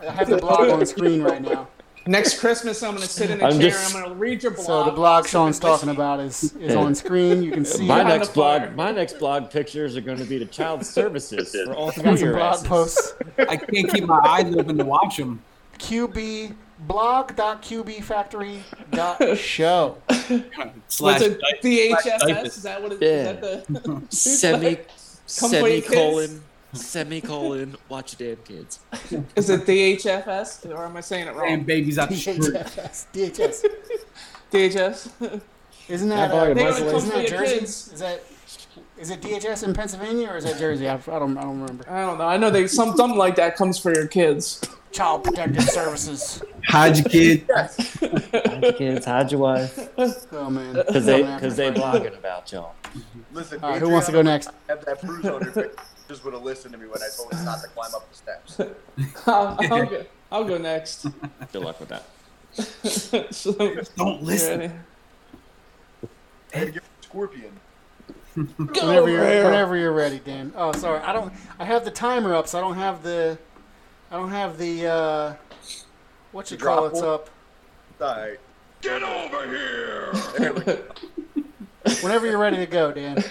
I have the blog on screen right now. Next Christmas, I'm gonna sit in a I'm chair. just- I'm gonna read your blog. So the blog Sean's talking about is is on screen. You can see My it. on next the fire. blog, my next blog pictures are going to be the child services for all three of some your blog posts. I can't keep my eyes open to watch them. QB blog.qbfactory.show. Slash What's it? DHFS? Is that what it is? Yeah. Is that the Semi, Come semicolon, semicolon. Watch It Damn Kids. is it DHFS or am I saying it wrong? And babies out the street. DHS. DHS. DHS. Isn't that I've already uh, They're Michael, isn't for that your Jersey? kids. Is that is it DHS in Pennsylvania or is that Jersey? I, I don't I don't remember. I don't know. I know they some something like that comes for your kids. Child Protective Services. Hide your kid. Hide your kids, hide your wife, Oh man. because they because they blogging about y'all. Listen, All right, who wants to go next? Have that bruise on her face. Just would have listened to me when I told her not to climb up the steps. I'll, I'll go. I'll go next. Good luck with that. so, Don't you listen. ready? And give Scorpion. Whenever you're whenever you're ready, Dan. Oh, sorry. I don't. I have the timer up, so I don't have the. I don't have the. uh What you The call drop it's up. All right. Get over here! There we go. Whenever you're ready to go, Dan.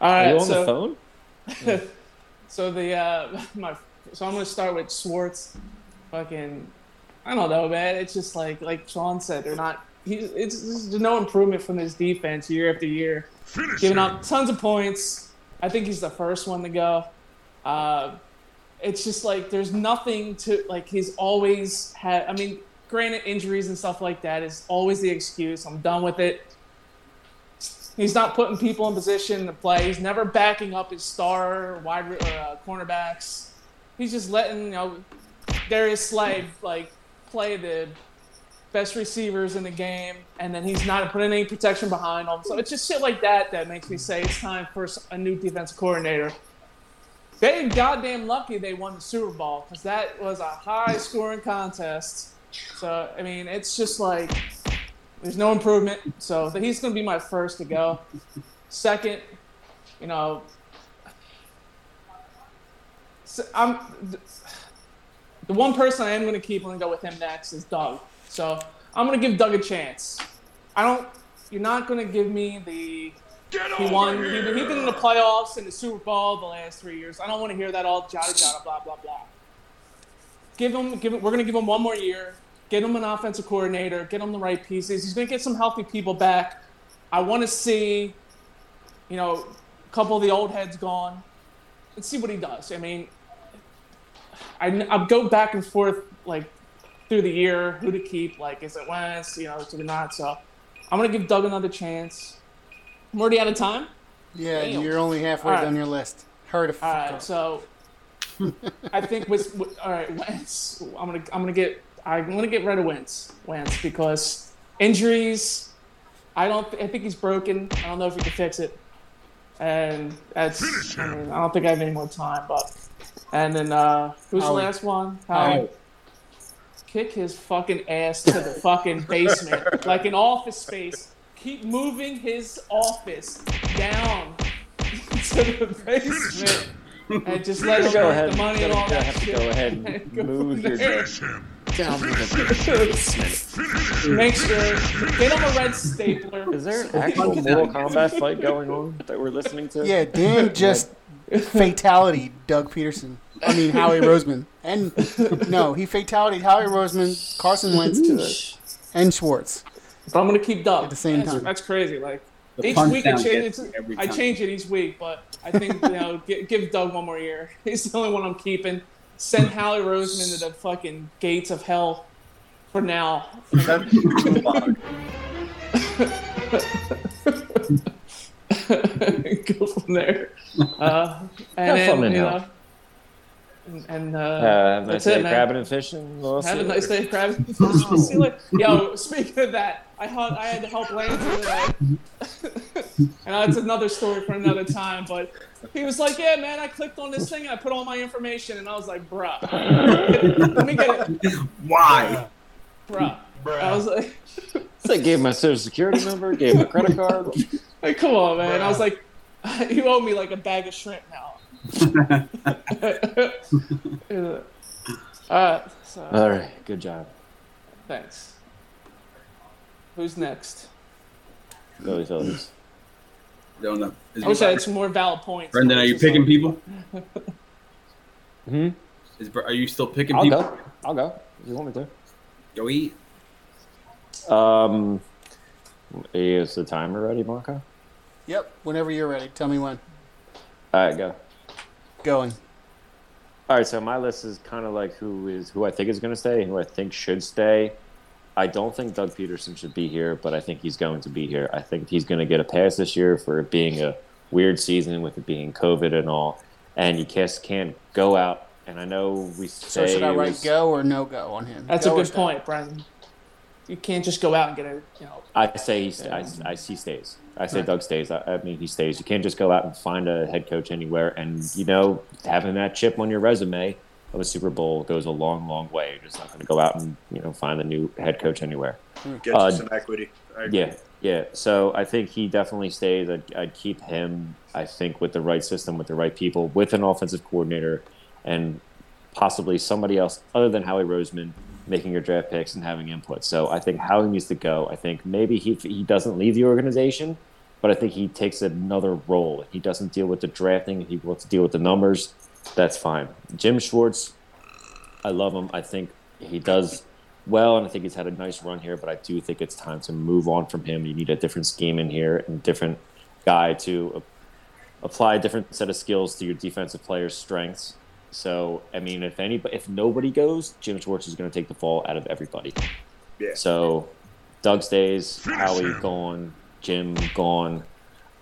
All Are you on so, the phone? So the uh my so I'm gonna start with Schwartz. Fucking, I don't know, man. It's just like like Sean said, they're not. He's it's there's no improvement from his defense year after year, giving up tons of points. I think he's the first one to go. Uh, it's just like there's nothing to like. He's always had. I mean, granted, injuries and stuff like that is always the excuse. I'm done with it. He's not putting people in position to play. He's never backing up his star wide uh, cornerbacks. He's just letting you know Darius Slay like play the best receivers in the game, and then he's not putting any protection behind them. So it's just shit like that that makes me say it's time for a new defensive coordinator. they goddamn lucky they won the Super Bowl because that was a high scoring contest. So I mean, it's just like there's no improvement. So he's going to be my first to go. Second, you know, so I'm the one person I am going to keep. To go with him next is Doug. So I'm going to give Doug a chance. I don't. You're not going to give me the Get he won. He, he been in the playoffs and the Super Bowl the last three years. I don't want to hear that all jada jada blah blah blah. Give him. Give him. We're gonna give him one more year. Get him an offensive coordinator. Get him the right pieces. He's gonna get some healthy people back. I want to see, you know, a couple of the old heads gone, and see what he does. I mean, I I go back and forth like through the year who to keep. Like, is it Wentz? You know, is it not? So I'm gonna give Doug another chance. I'm already out of time. Yeah, Damn. you're only halfway right. down your list. Heard of All right, so I think with, with all right, Wentz. I'm gonna I'm gonna get I'm gonna get rid of Wentz, Wentz because injuries. I don't. I think he's broken. I don't know if we can fix it, and that's. I, mean, I don't think I have any more time. But and then uh who's Howie. the last one? Howie. Kick his fucking ass to the fucking basement, like an office space. Keep moving his office down to the basement, and just let him Go ahead. the money and all Gotta- that have to shit. go ahead and and go move from your there. Finish him. Down to the Make sure get him a red stapler. Is there an actual Mortal Kombat fight going on that we're listening to? Yeah, Dan just fatality Doug Pederson. I mean Howie Roseman. And no, he fatality Howie Roseman, Carson Wentz, and Schwartz. But I'm gonna keep Doug At the same that's, time. That's crazy. Like The each week I change it. me I change it each week, but I think you know gi- give Doug one more year. He's the only one I'm keeping. Send Howie Roseman to the fucking gates of hell for now. Go from there. Uh, and Have then, fun in you know, and, and uh, Uh, have a nice that's day it, man. crabbing and fishing. We'll Have a you nice later. day, crab. See you later. Yo, speaking of that, I had I had to help Lance today, and that's another story for another time. But he was like, "Yeah, man, I clicked on this thing, and I put all my information," and I was like, "Bruh, let me get it, Why? bruh." I was like, So I gave my social security number, gave my credit card. "Hey, come on, man." I was like, "You owe me like a bag of shrimp now." Alright, so All right, good job. thanks. Who's next? Philly Phillies. Don't know. Is I wish I it- had some more valid points. Brendan, are you Just like- picking people? Hmm? Is, are you still picking I'll people? go. I'll go. If you want me to. Go eat. Um, is the timer ready, Marco? Yep, whenever you're ready. Tell me when. All right, go. Going. All right, so my list is kind of like who is who I think is going to stay, who I think should stay. I don't think Doug Pederson should be here, but I think he's going to be here. I think he's going to get a pass this year for it being a weird season with it being COVID and all. And you just can't go out. And I know we So should I write was- go or no go on him? That's Go a good point, Brendan. You can't just go out and get a, you know, I say he, I, I he stays. I say Doug stays. I, I mean, he stays. You can't just go out and find a head coach anywhere. And you know, having that chip on your resume of a Super Bowl goes a long, long way. You're just not going to go out and you know find a new head coach anywhere. Get Uh, you some equity. I agree. Yeah, yeah. So I think he definitely stays. I'd, I'd keep him. I think with the right system, with the right people, with an offensive coordinator, and possibly somebody else other than Howie Roseman making your draft picks and having input. So I think how he needs to go. I think maybe he he doesn't leave the organization, but I think he takes another role. He doesn't deal with the drafting. He wants to deal with the numbers. That's fine. Jim Schwartz, I love him. I think he does well, and I think he's had a nice run here. But I do think it's time to move on from him. You need a different scheme in here and different guy to apply a different set of skills to your defensive players' strengths. So, I mean, if any, if nobody goes, Jim Schwartz is going to take the fall out of everybody. Yeah. So, Doug stays, Howie gone, Jim gone,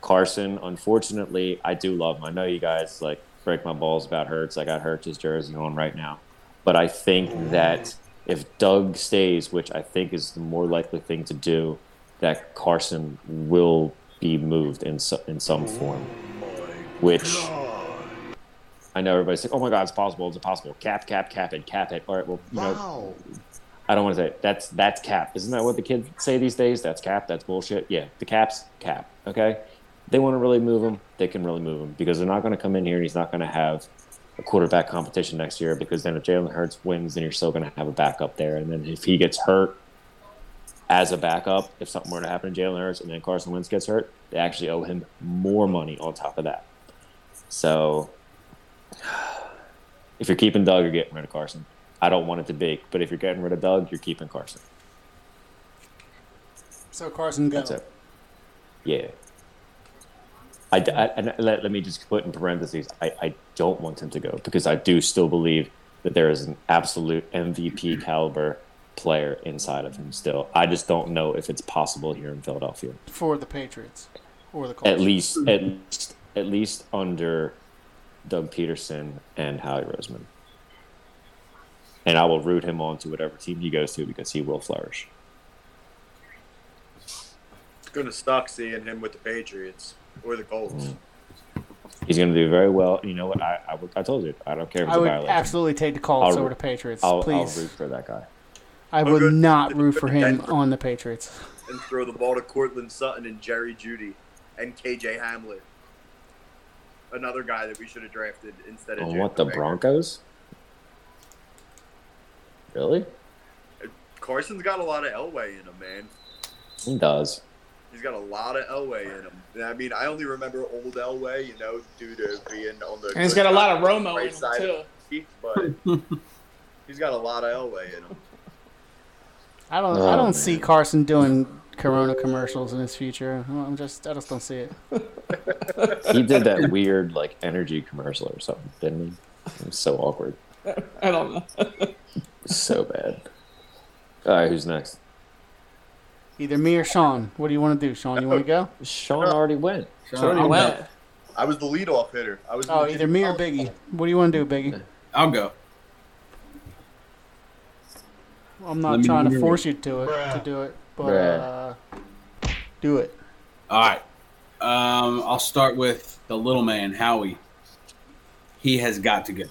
Carson. Unfortunately, I do love him. I know you guys like break my balls about Hurts. I got Hurts' jersey on right now, but I think that if Doug stays, which I think is the more likely thing to do, that Carson will be moved in so, in some form, which I know everybody's like, "Oh my God, it's possible! It's impossible!" Cap, cap, cap it, cap it. All right, well, you know, I don't want to say it. that's that's cap. Isn't that what the kids say these days? That's cap. That's bullshit. Yeah, the cap's cap. Okay, they want to really move him. They can really move him because they're not going to come in here and he's not going to have a quarterback competition next year. Because then if Jalen Hurts wins, then you're still going to have a backup there. And then if he gets hurt as a backup, if something were to happen to Jalen Hurts and then Carson Wentz gets hurt, they actually owe him more money on top of that. So if you're keeping Doug, you're getting rid of Carson. I don't want it to be, but if you're getting rid of Doug, you're keeping Carson. So Carson, go. That's it. Yeah. I, I- and let, let me just put in parentheses. I, I don't want him to go because I do still believe that there is an absolute MVP caliber player inside of him still. I just don't know if it's possible here in Philadelphia. for the Patriots or the Colts. At least, at least, at least under Doug Pederson and Howie Roseman. And I will root him on to whatever team he goes to because he will flourish. It's gonna suck seeing him with the Patriots or the Colts. Mm. He's going to do very well. You know what? I, I, I told you. I don't care if it's I a would violation. absolutely take the Colts I'll- over the Patriots. I'll, I'll please, root for that guy. I I'll would not root for him Denver. on the Patriots. And throw the ball to Courtland Sutton and Jerry Jeudy and KJ Hamler. Another guy that we should have drafted instead of On Jalen what the Baker. Broncos? Really? Carson's got a lot of Elway in him, man. He does. He's got a lot of Elway in him. And I mean, I only remember old Elway, you know, due to being on the. And he's good got a lot of Romo right in him, too. of But he's got a lot of Elway in him. I don't. Oh, I don't man. see Carson doing Corona commercials in his future. I'm just. I just don't see it. He did that weird like energy commercial or something, didn't he? It was so awkward. I don't know. So bad. All right, who's next? Either me or Sean. What do you want to do, Sean? You want to go? Sean already went. So Already I'll, went. go. I was the leadoff hitter. I was. Oh, either me or Biggie. What do you want to do, Biggie? I'll go. I'm not me trying to hear force you to it to do it, but uh, do it. All right. Um, I'll start with the little man, Howie. He has got to go,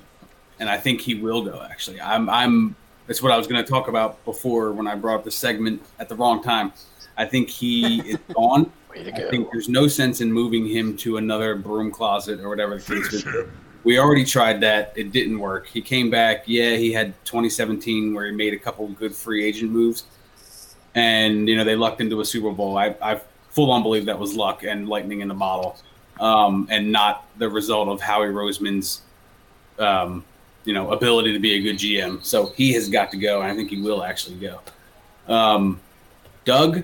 and I think he will go. Actually, I'm. I'm. That's what I was going to talk about before when I brought up the segment at the wrong time. I think he is gone. Way to I go. think there's no sense in moving him to another broom closet or whatever the case is. We already tried that; it didn't work. He came back. Yeah, he had 2017 where he made a couple good free agent moves, and you know they lucked into a Super Bowl. I, I full on believe that was luck and lightning in the bottle, um, and not the result of Howie Roseman's, um, you know, ability to be a good GM. So he has got to go, and I think he will actually go. Um, Doug,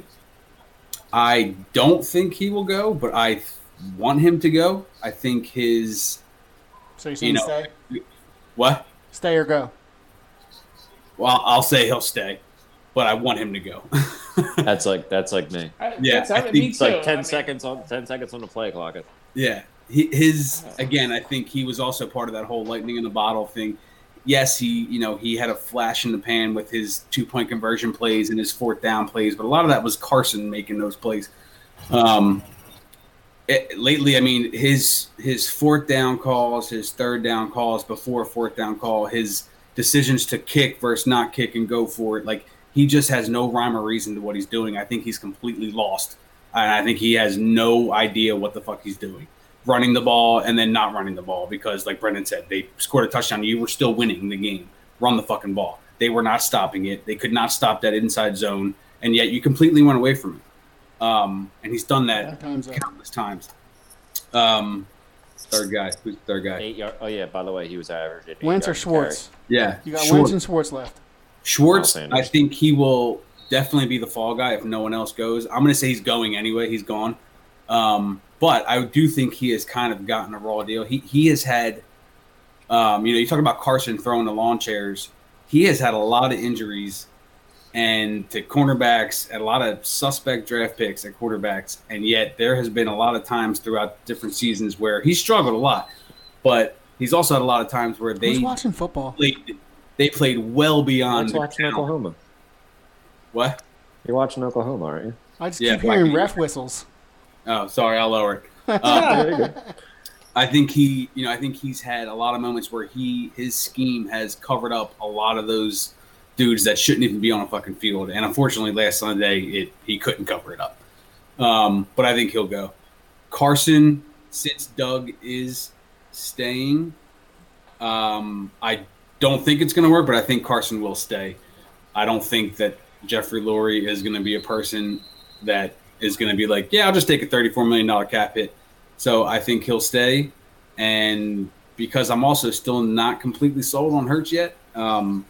I don't think he will go, but I th- want him to go. I think his So you're you know stay, what? stay or go? Well, I'll say he'll stay, but I want him to go. That's like that's like me. I, Yeah, that's, I I think me It's too. like I ten mean, seconds on ten seconds on the play clock. Yeah, he, his again. I think he was also part of that whole lightning in the bottle thing. Yes, he you know he had a flash in the pan with his two point conversion plays and his fourth down plays, but a lot of that was Carson making those plays. Um, it, lately, I mean his his fourth down calls, his third down calls before fourth down call, his decisions to kick versus not kick and go for it, like he just has no rhyme or reason to what he's doing. I think he's completely lost. And I think he has no idea what the fuck he's doing. Running the ball and then not running the ball because, like Brendan said, they scored a touchdown. You were still winning the game. Run the fucking ball. They were not stopping it. They could not stop that inside zone, and yet you completely went away from it. Um, and he's done that Time's up. countless times. Um, third guy. Who's the third guy? Eight yard. Oh yeah. By the way, he was average. at eight Wentz or yards a carry. Schwartz? Yeah, You got Schwartz. Wentz and Schwartz left. Schwartz, I think he will definitely be the fall guy if no one else goes. I'm going to say he's going anyway. He's gone. Um, but I do think he has kind of gotten a raw deal. He he has had, um, you know, you talk about Carson throwing the lawn chairs. He has had a lot of injuries and to cornerbacks, and a lot of suspect draft picks at quarterbacks, and yet there has been a lot of times throughout different seasons where he struggled a lot, but he's also had a lot of times where they Who's watching football? played they played well beyond Let's the watch. Oklahoma. What? You're watching Oklahoma, aren't you? I just Yeah, keep hearing Black- ref whistles. Oh, sorry, I'll lower it. Uh, Yeah, you're good. I think he, you know, I think he's had a lot of moments where he his scheme has covered up a lot of those dudes that shouldn't even be on a fucking field. And unfortunately, last Sunday it he couldn't cover it up. Um, but I think he'll go. Carson, since Doug is staying, um, I don't think it's going to work, but I think Carson will stay. I don't think that Jeffrey Lurie is going to be a person that is going to be like, yeah, I'll just take a $34 million cap hit. So I think he'll stay. And because I'm also still not completely sold on Hurts yet, um,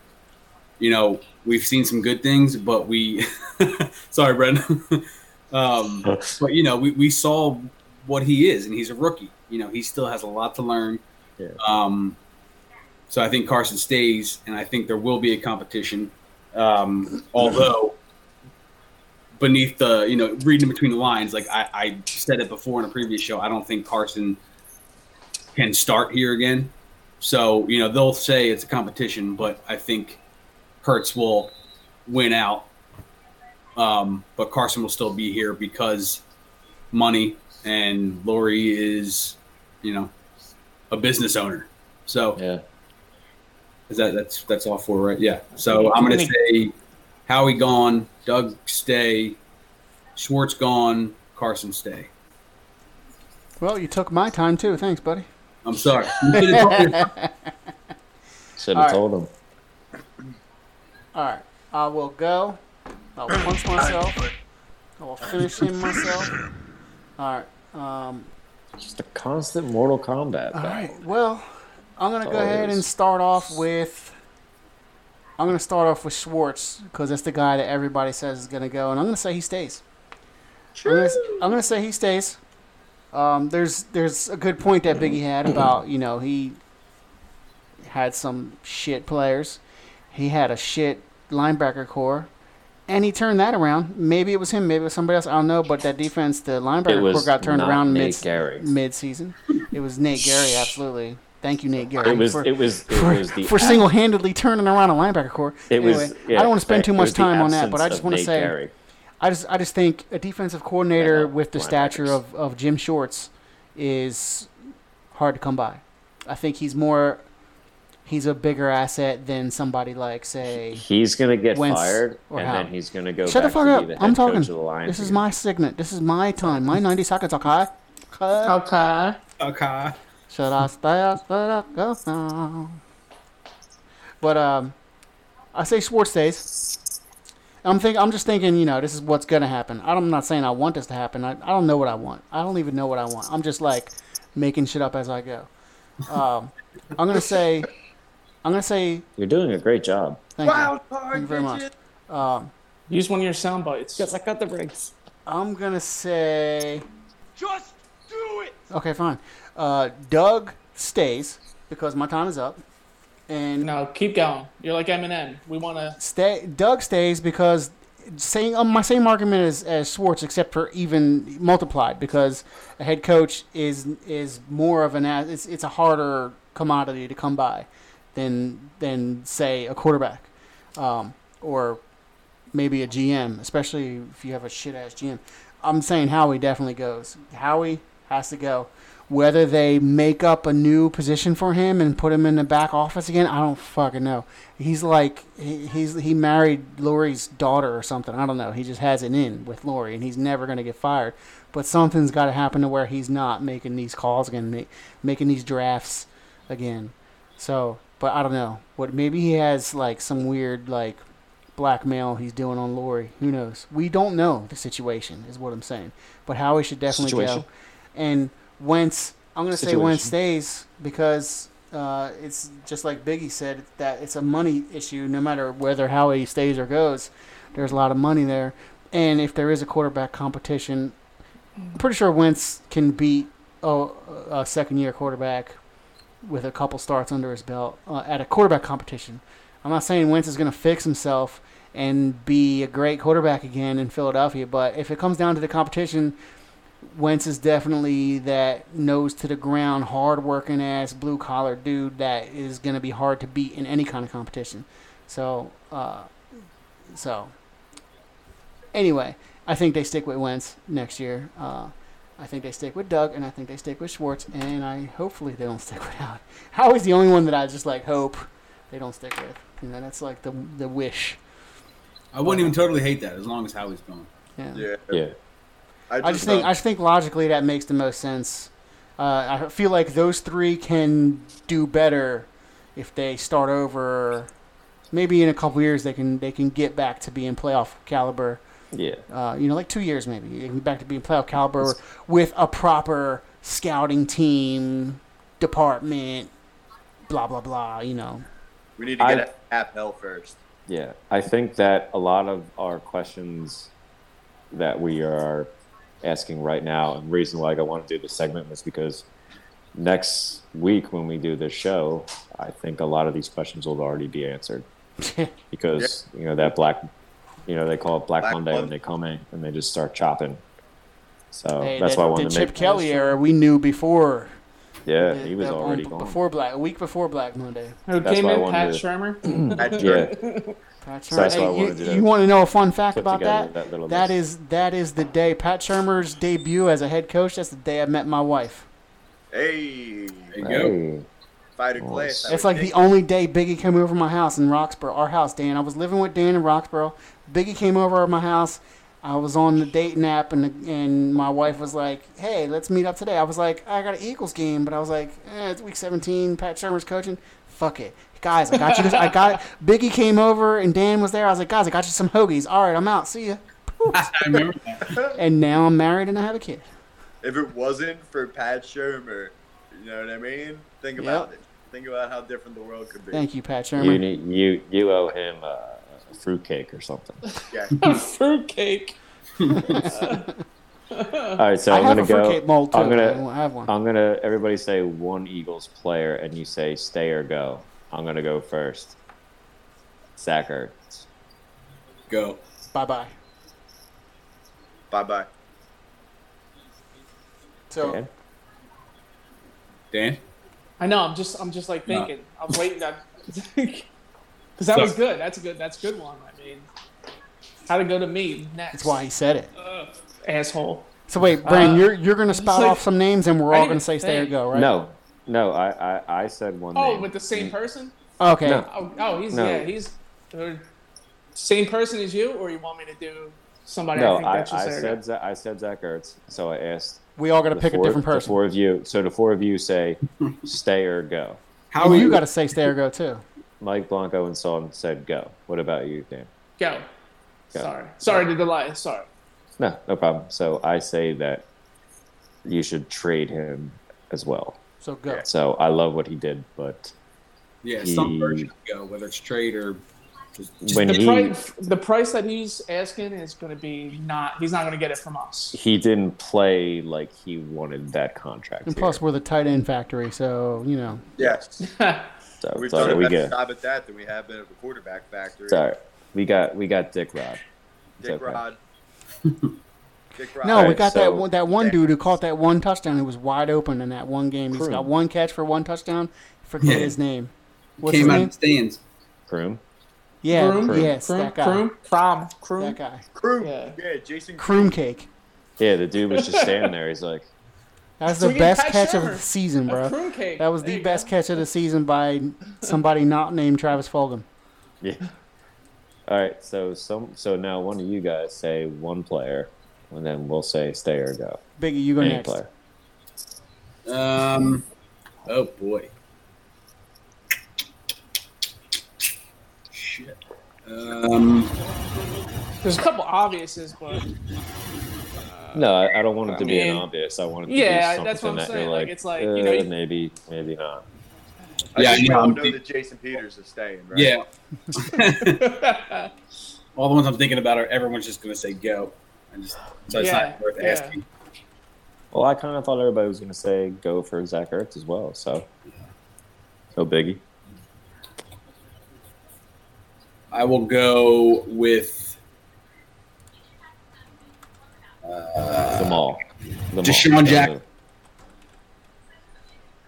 you know, we've seen some good things, but we, sorry, Brendan. um, but, you know, we, we saw what he is, and he's a rookie. You know, he still has a lot to learn. Yeah. Um, so I think Carson stays, and I think there will be a competition. Um, although beneath the, you know, reading between the lines, like I, I said it before in a previous show, I don't think Carson can start here again. So you know they'll say it's a competition, but I think Hurts will win out. Um, but Carson will still be here because money and Lurie is, you know, a business owner. So Yeah. Is that that's that's all for right? Yeah. So I'm gonna say Howie gone, Doug stay, Schwartz gone, Carson stay. Well, you took my time too. Thanks, buddy. I'm sorry. Should have told me. Should All have right. told him. All right, I will go. I will punch myself. I will finish him myself. All right. Um, Just a constant Mortal Kombat. all battle. right. Well, I'm gonna go That's all it ahead and start off with. I'm gonna start off with Schwartz because that's the guy that everybody says is gonna go, and I'm gonna say he stays. I'm gonna, I'm gonna say he stays. Um, there's there's a good point that Biggie had about you know he had some shit players. He had a shit linebacker core, and he turned that around. Maybe it was him, maybe it was somebody else. I don't know. But that defense, the linebacker core got turned around mid mid season. It was Nate Gerry, absolutely. Thank you, Nate Gerry. It was. for, It was. It for, was the. for single-handedly turning around a linebacker core. It anyway, was. Yeah, I don't want to spend too much time on that, but I just want to say, Gerry. I just, I just think a defensive coordinator Yeah, with the stature of, of Jim Schwartz is hard to come by. I think he's more, he's a bigger asset than somebody like, say, He's gonna get Wentz fired, or and Howe. then he's gonna go Shut the fuck to up. the I'm talking. of the Lions. This is my segment. This is my time. My 90 seconds, okay? Okay. Okay. Okay. Should I stay or should I go now? But um, I say Schwartz stays. I'm think I'm just thinking, you know, this is what's gonna happen. I'm not saying I want this to happen. I, I don't know what I want. I don't even know what I want. I'm just like making shit up as I go. Um, I'm gonna say, I'm gonna say, You're doing a great job. thank you, thank you very much. Um, Use one of your sound bites. Yes, I got the rings. I'm gonna say, Just do it! okay, fine. Uh, Doug stays because my time is up, and No, keep going. You're like Eminem. We want to. Stay, Doug stays because saying um, my same argument as, as Schwartz, except for even multiplied because a head coach is is more of an it's it's a harder commodity to come by than than say a quarterback um, or maybe a GM, especially if you have a shit ass GM. I'm saying Howie definitely goes. Howie has to go. Whether they make up a new position for him and put him in the back office again, I don't fucking know. He's like he, he's he married Lurie's daughter or something. I don't know. He just has it in with Lurie, and he's never gonna get fired. But something's got to happen to where he's not making these calls again, make, making these drafts again. So, but I don't know. What maybe he has like some weird like blackmail he's doing on Lurie. Who knows? We don't know the situation, is what I'm saying. But Howie should definitely Situation. go. And Wentz, I'm going to say. Wentz stays because uh, it's just like Biggie said that it's a money issue. No matter whether how he stays or goes, there's a lot of money there. And if there is a quarterback competition, I'm pretty sure Wentz can beat oh, a second year quarterback with a couple starts under his belt uh, at a quarterback competition. I'm not saying Wentz is going to fix himself and be a great quarterback again in Philadelphia, but if it comes down to the competition, Wentz is definitely that nose to the ground, hard working ass, blue collar dude that is going to be hard to beat in any kind of competition. So, uh, so anyway, I think they stick with Wentz next year. Uh, I think they stick with Doug, and I think they stick with Schwartz, and I hopefully they don't stick with Howie. Howie's the only one that I just like hope they don't stick with. You know, that's like the the wish. I wouldn't even totally hate that as long as Howie's going. Yeah. Yeah. Yeah. I just think I just think logically that makes the most sense. Uh, I feel like those three can do better if they start over. Maybe in a couple years they can they can get back to being playoff caliber. Yeah. Uh, you know, like two years maybe, they can get back to being playoff caliber with a proper scouting team, department, blah blah blah. You know, we need to I- get a app hell first. Yeah, I think that a lot of our questions that we are asking right now, and reason why I want to do this segment was because next week when we do this show, I think a lot of these questions will already be answered because you know that black, you know they call it Black, Black Monday when they come in and they just start chopping. So Hey, that's that- why I the wanted to Chip make. Kelly era we knew before. Yeah, the- he was that already one- gone. before Black a week before Black Monday. Who That's came why I in? wanted Pat to- Shurmur. At Yeah, Pat So that's Shurmur. why I Hey, wanted you, to you want to know a fun fact put about together that? that little That list. is that is the day Pat Shurmur's debut as a head coach. That's the day I met my wife. Hey, There you go. Hey, fighter class. It's would like the only day Biggie came over my house in Roxborough, our house, Dan. I was living with Dan in Roxborough. Biggie came over at my house. I was on the dating app, and and my wife was like, "Hey, let's meet up today." I was like, "I got an Eagles game," but I was like, eh, "It's week 17. Pat Shurmur's coaching. Fuck it, guys. I got you. This, I got Biggie came over, and Dan was there. I was like, "Guys, I got you some hoagies. All right, I'm out. See ya." I remember that. And now I'm married and I have a kid. If it wasn't for Pat Shurmur, you know what I mean? Think about Yep. it. Think about how different the world could be. Thank you, Pat you Shurmur. need you you owe him uh, a fruitcake or something. Yeah. Fruitcake. All right, so I I'm gonna go. fruitcake mold too. I'm gonna I have one. I'm gonna everybody say one Eagles player, and you say stay or go. I'm gonna go first. Zach Ertz. Go. Bye bye. bye bye. So Dan? Dan? I know. I'm just. I'm just like No. thinking. I'm waiting. Because that So- was good. That's a good. That's a good one. I mean, how to go to me next? that's why he said it. Ugh, asshole. So wait, Brandon, Uh, you're you're gonna spout like- off some names, and we're all gonna say stay or go, right? No, no. I, I I said one. Oh, name. with the same person? Okay. No. Oh, oh he's No. yeah. He's uh, same person as you, or you want me to do somebody? No, I think I, that I said Za- I said Zach Ertz. So I asked. We all gotta the pick a four- different The person. four of you. So the four of you say stay or go. How And you gotta say stay or go too. Mike Blanco and Son said go. What about you, Dan? go. Go. Sorry, sorry to delay. Sorry. No, no problem. So I say that you should trade him as well. So go. So I love what he did, but Yeah, some He- version go, whether it's trade or just, just when The he price, the price that he's asking is going to be not. He's not going to get it from us. he didn't play like he wanted that contract. And here. plus, we're the tight end factory, so you know. Yes. so We've it's done a we better job at that than we have been at the quarterback factory. It's all right. We got we got Dick Rod. Dick okay. Rod. Dick Rod. No, we Alright, got that one, that one dude who caught that one touchdown. who was wide open in that one game. He's Kroom. got one catch for one touchdown. Forget Yeah. his name. What's came his out name? of the stands. Kroom. Yeah, Kroom? yes, Kroom, that guy. Kroom, Krom, Kroom. That guy. Crew. Yeah. Yeah. Jason Kroom cake. Yeah, the dude was just standing there. He's like, That's the best Pat catch of the season, bro. That was There the best go. catch of the season by somebody not named Travis Fulgham. yeah. All right, so some so now one of you guys say one player, and then we'll say stay or go. Biggie, you go Any next. player. Um, oh boy. Shit. Um, There's a couple obviouses, but No, I, I don't want it to I be an obvious. I want it to yeah, be that's what something I'm that saying, you're like, like, it's like, uh, you know, you- maybe, maybe not. I Yeah, think I all know. know that Jason Peters is staying, right? yeah. All the ones I'm thinking about are everyone's just going to say go. I just, so it's Yeah, not worth yeah. asking. Well, I kind of thought everybody was going to say go for Zach Ertz as well. So, so Biggie. I will go with uh, mall, Jamal. DeSean Jackson.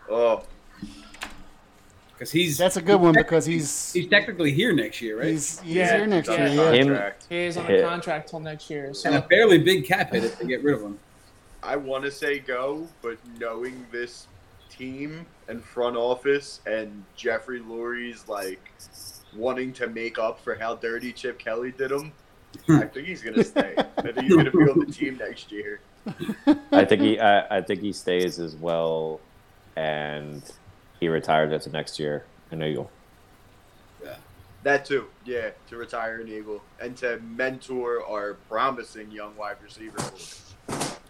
Oh, because he's That's a good one because he's he's technically here next year, right? he's, he's Yeah, here next year. Yeah. Him- he is on a contract till next year. and a fairly big cap hit if they get rid of him. I want to say go, but knowing this team and front office and Jeffrey Lurie's like wanting to make up for how dirty Chip Kelly did him, I think he's gonna stay. I think he's gonna be on the team next year. I think he I, I think he stays as well, and he retires after next year an Eagle. Yeah, that too, yeah, to retire an Eagle and to mentor our promising young wide receiver.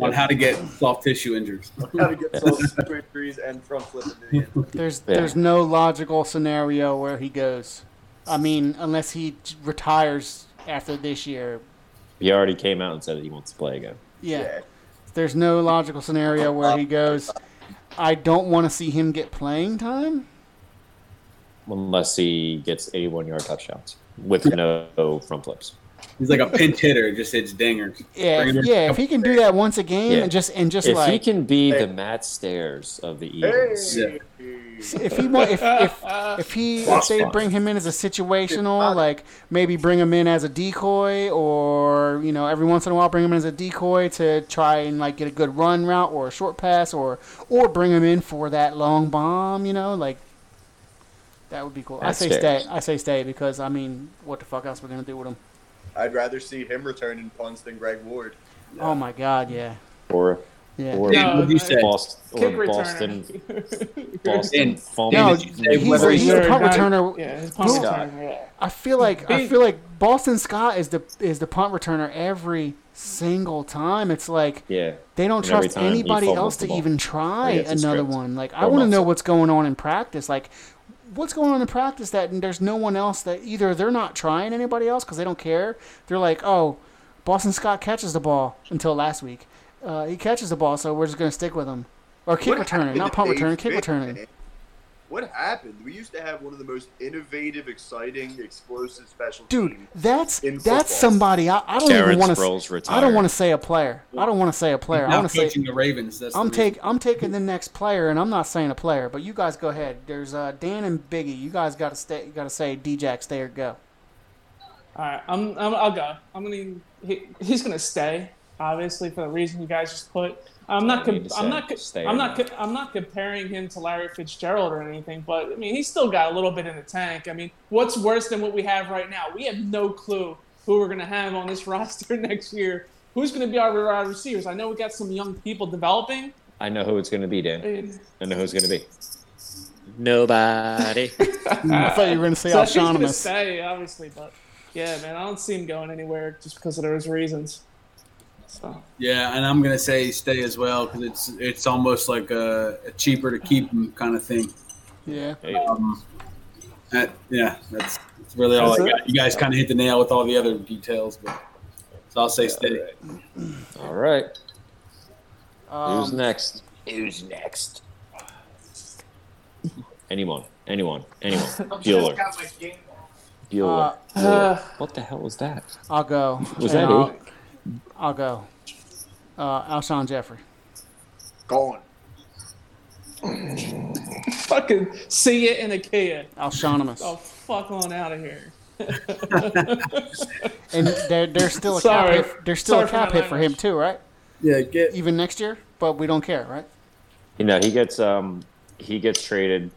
On how to get soft tissue injuries. How to get some injuries and front flip the. There's Yeah. there's no logical scenario where he goes. I mean, unless he retires after this year. He already came out and said that he wants to play again. Yeah. Yeah. There's no logical scenario where he goes. I don't want to see him get playing time. Unless he gets 81 yard touchdowns with no front flips. He's like a pinch hitter, just hits dingers. Yeah, Bring him in. yeah. If he can do that once a game Yeah. and just and just If he can be the Matt Stairs of the Eagles, Hey. If he if if if he if they bring him in as a situational, like maybe bring him in as a decoy, or you know every once in a while bring him in as a decoy to try and like get a good run route or a short pass, or or bring him in for that long bomb, you know, like that would be cool. I say fair. stay. I say stay because I mean, what the fuck else we gonna do with him? I'd rather see him returning punts than Greg Ward. Oh my god, yeah, or yeah. or No, What'd you say? Boston, Kick or returner. Boston, Boston And- No, did you he's, he's a punt returner. Yeah, his punt returner. Yeah. I feel like I feel like Boston Scott is the is the punt returner every single time. It's like yeah, they don't And trust anybody else to even try Or gets a another one. Like I want to know what's going on in practice. Like what's going on in practice that there's no one else that either they're not trying anybody else because they don't care. They're like, oh, Boston Scott catches the ball until last week. Uh, he catches the ball, so we're just gonna stick with him. Or kick What returner, not punt Dave returner, kick Smith, returner. What happened? We used to have one of the most innovative, exciting, explosive special Dude, teams. that's in that's somebody. I, I don't even want to. I don't want to say a player. I don't want to say a player. I Now want to say coaching the Ravens. That's I'm the reason. take I'm taking the next player, and I'm not saying a player, but you guys go ahead. There's uh, Dan and Biggie. You guys got to stay. You got to say D-Jack, stay or go. All right, I'm, I'm I'll go. I'm gonna he, he's gonna stay, obviously for the reason you guys just put. I'm not com- I'm not co- I'm or not not. co- I'm not comparing him to Larry Fitzgerald or anything, but I mean he's still got a little bit in the tank. I mean, what's worse than what we have right now? We have no clue who we're gonna have on this roster next year. Who's gonna be our wide receivers? I know we got some young people developing. I know who it's going to be, Dan. I know who it's going to be. Nobody. I thought you were going to say So he's gonna Alshonimus. stay, obviously, but yeah, man, I don't see him going anywhere just because of those reasons. So. Yeah, and I'm gonna say stay as well because it's it's almost like a, a cheaper to keep him kind of thing. Yeah. Um, that, yeah, that's, that's really all That's I it. got. You guys kind of hit the nail with all the other details, but so I'll say stay. All right. Who's Um, next? Who's next? Anyone. Anyone. Anyone. Bueller. Bueller. Uh, Bueller. what the hell was that? I'll go. Was And that I'll, who? I'll go. Uh, Alshon Jeffery. Gone. Fucking see it in a Kia. Alshonimus. Oh, fuck on out of here. And there, there's still a Sorry. cap hit. There's still Sorry a for cap my hit for him too, right? Yeah, get Even next year, but we don't care, right? You know, he gets um he gets traded.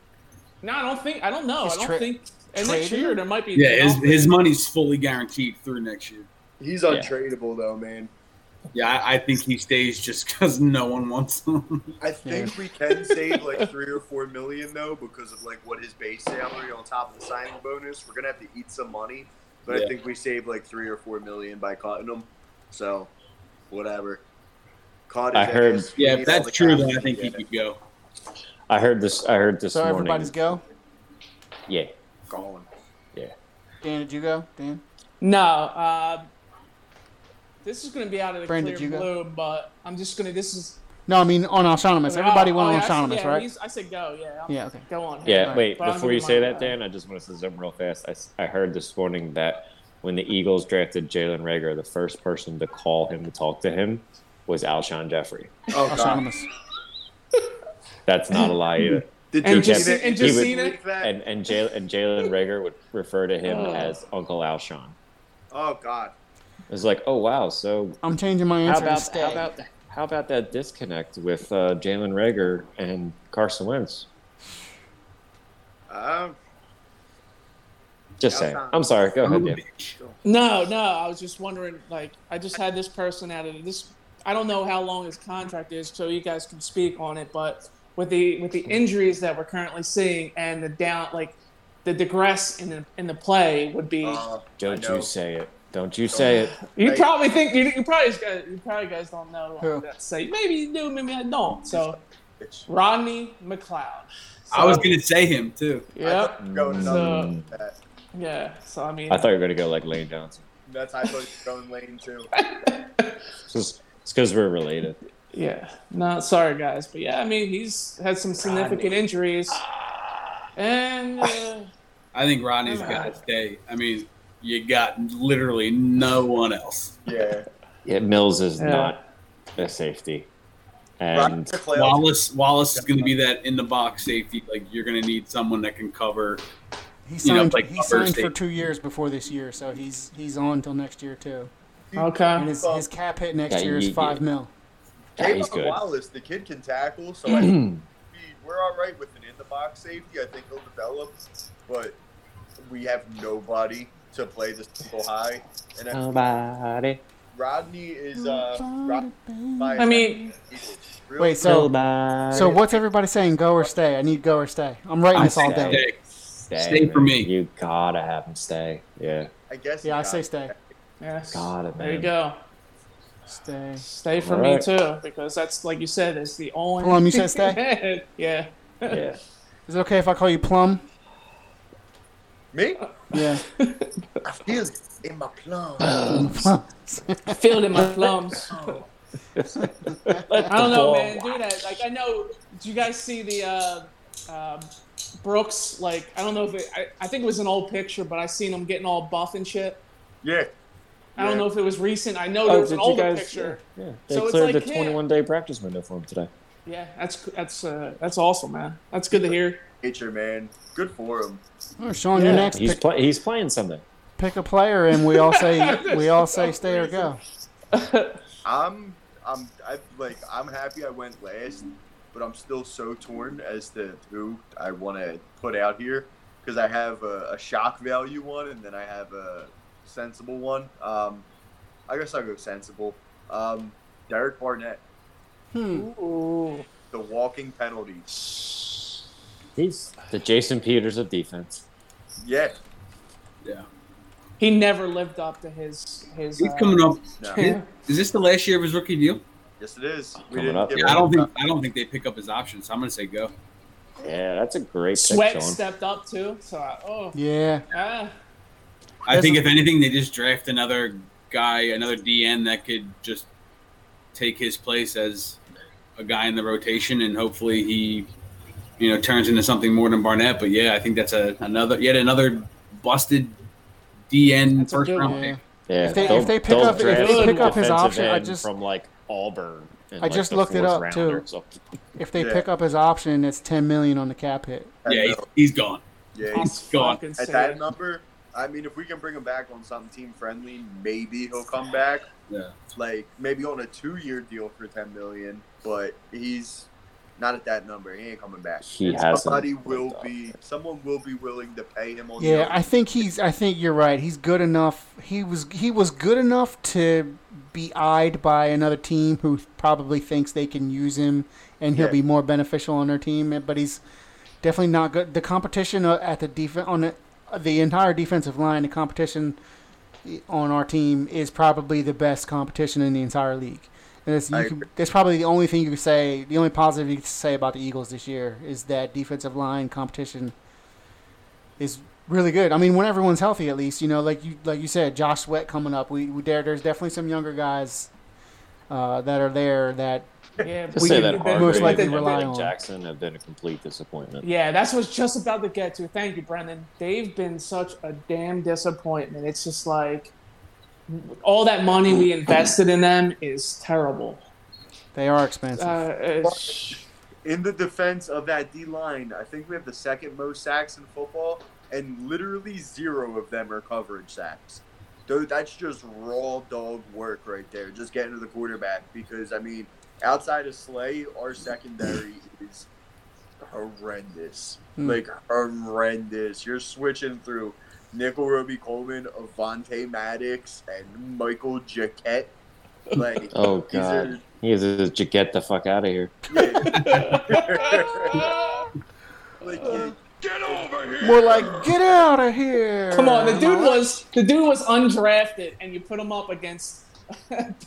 No, I don't think. I don't know. He's I don't tra- think. And next traded? year there might be. yeah. His his money's fully guaranteed through next year. He's Yeah. untradeable though, man. Yeah, I, I think he stays just because no one wants him. I think we can save like three or four million though because of like what his base salary on top of the signing bonus. We're gonna have to eat some money, but Yeah. I think we save like three or four million by cutting him. So, whatever. Caught I heard- ass. We yeah, if that's true, then I think he could go. I heard this I heard this So morning. everybody's go. Yeah. Gone. Yeah. Dan, did you go? Dan. No. Uh, this is going to be out of the Brandon, clear did you go? blue, but I'm just going to. This is. No, I mean on Alshonimus. Oh, Everybody Oh, went oh, on yeah, I said- Alshonimus, yeah, right? I said go. Yeah. I'm- Yeah. Okay. Go on. Yeah, Right. wait, But before you say my- that, Dan, I just want to say something real fast. I, I heard this morning that when the Eagles drafted Jalen Reagor, the first person to call him to talk to him was Alshon Jeffery. Oh god. Alshonimus. That's not a lie either. Did And you just- see and just you seen it? And and Jalen and Jalen Reagor would refer to him Oh. as Uncle Alshon. Oh god. It was like, oh wow, so I'm changing my how answer to about stay. how about how about that disconnect with uh, Jalen Reagor and Carson Wentz? Um, Just saying. I'll- I'm sorry. Go ahead, Son of a Dave. No, no. I was just wondering. Like, I just had this person out of this. I don't know how long his contract is, so you guys can speak on it. But with the with the injuries that we're currently seeing and the down, like the digress in the in the play would be. uh, Don't you say it. Don't you say it. you like- probably think you, you probably guys you probably guys don't know. Who? What to say maybe you do, maybe I don't. So It's- Rodney McLeod. I was gonna say him too. I Yep. thought you were going So- another that. Yeah. So I mean. I thought you were going to go like Lane Johnson. That's I thought you were going lane too. It's because we're related. Yeah. No, sorry guys, but yeah, I mean he's had some significant injuries, and uh, I think Rodney's got to stay. I mean, you got literally no one else. Yeah. Yeah, Mills is Yeah. not a safety. And. Wallace Wallace is going to be that in the box safety. Like you're going to need someone that can cover. He You know, signed. like he cover signed for two years before this year, so he's he's on until next year too. And okay. his, his cap hit next Yeah, year is you- five you- mil. yeah, he's good. Wallace, the kid can tackle, so I think we- we're all right with an in the box safety. I think he'll develop, but we have nobody to play the single high. And Nobody. Rodney is uh, Rod- I mean- Real- Wait, so Nobody. so what's everybody saying? Go or stay? I need go or stay. I'm writing I'm this all saying day. stay. Stay, Stay for me. You gotta have him stay. Yeah. I guess. Yeah, I say got- stay. Yes. Got it, There you go. Stay. Stay for All me right. too, because that's like you said, it's the only. Plum, you said stay? yeah. Yeah. Is it okay if I call you Plum? Me? Yeah. I feel it in my plums. Plum. I feel it in my plums. I don't know, man. Do that. Like I know. Do you guys see the uh, uh, Brooks? Like I don't know if it. I, I think it was an old picture, but I seen him getting all buff and shit. Yeah. I don't Yeah. know if it was recent. I know there was an older picture. Yeah, yeah. They So it's cleared like the him. 21 day practice window for him today. Yeah, that's that's uh, that's awesome, man. That's good to hear. Nature, man. Good for him. Oh, Sean, you're Yeah, next. He's Pick, play, he's playing Sunday. pick a player, and we all say we all say stay or go. I'm, I'm, I like. I'm happy I went last, but I'm still so torn as to who I want to put out here because I have a, a shock value one and then I have a sensible one. Um, I guess I'll go sensible. Um, Derek Barnett, Hmm. Ooh. the walking penalties. He's the Jason Peters of defense. Yeah, Yeah. He never lived up to his his. He's uh, coming up. no, Yeah. Is this the last year of his rookie deal? yes it is. We Coming didn't up. Yeah, I don't think enough. I don't think they pick up his option, So I'm gonna say go. Yeah, that's a great pick, Sweat Sean. stepped up too. So I, oh Yeah. ah. I There's think a- if anything, they just draft another guy, another DN that could just take his place as a guy in the rotation, and hopefully he, you know, turns into something more than Barnett. But yeah, I think that's a another yet another busted DN That's first good round one. pick. Yeah, If they- if they'll- pick up- if they pick up his option, I just- from like Auburn. I like, just looked it up, too. If they Yeah. pick up his option, it's ten million on the cap hit. Yeah, he's, he's gone. Yeah, I'll He's gone. at say that number, I mean, if we can bring him back on something team friendly, maybe he'll come back. Yeah. Like maybe on a two-year deal for ten million, but he's not at that number. He ain't coming back. He hasn't Somebody will be. Someone will be willing to pay him on. Yeah, I think he's. I think you're right. He's good enough. He was. He was good enough to be eyed by another team who probably thinks they can use him, and he'll Yeah. be more beneficial on their team. But he's definitely not good. The competition uh, at the defense on the, the entire defensive line, the competition on our team is probably the best competition in the entire league. And it's, you can, that's probably the only thing you could say. The only positive you could say about the Eagles this year is that defensive line competition is really good. I mean, when everyone's healthy, at least you know, like you like you said, Josh Sweat coming up. We, we there. There's definitely some younger guys uh, that are there that Yeah, To but We say that you've been- most likely and rely on. Jackson have been a complete disappointment. Yeah, that's what's just about to get to. Thank you, Brendan. They've been such a damn disappointment. It's just like all that money we invested in them is terrible. they are expensive. Uh, it's, in the defense of that D line, I think we have the second most sacks in football, and literally zero of them are coverage sacks. Dude, that's just raw dog work right there. Just getting to the quarterback because I mean, outside of Slay, our secondary is horrendous. Hmm. Like horrendous. You're switching through Nickell Robey Coleman, Avonte Maddox, and Michael Jacquet. Like Oh these god. are- He is just get the fuck out of here. like you- Get over here! More like, get out of here. Come on, the dude Am I right? was the dude was undrafted, and you put him up against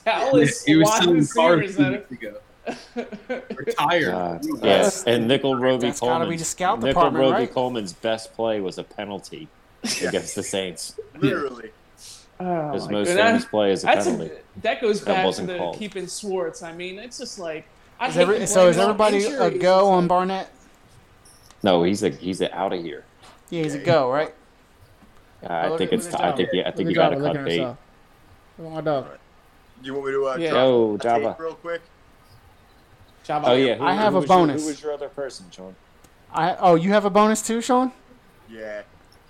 Dallas he was wide selling cars receivers. two that weeks ago. Retired. God. Yes, and Nickell Robey That's gotta be the scout Nickell department, Robey right? Coleman's best play was a penalty against the Saints. literally. Oh His most God, famous that- play is a That's penalty. a, that goes That back to the called. keeping Schwartz. I mean, it's just like I Is every, so is blame it everybody a go on Barnett? No, he's a he's a out of here. Yeah, he's a go, right? Uh, I look think it's. look I Java. think yeah. I Look think you got to cut at bait. herself. Look at dog. Do you want me to uh, Yeah. drop Yo, Java. tape real quick? Java. Oh yeah. Who, I have a was your- bonus. who was your other person, Sean? I oh, you have a bonus too, Sean? Yeah.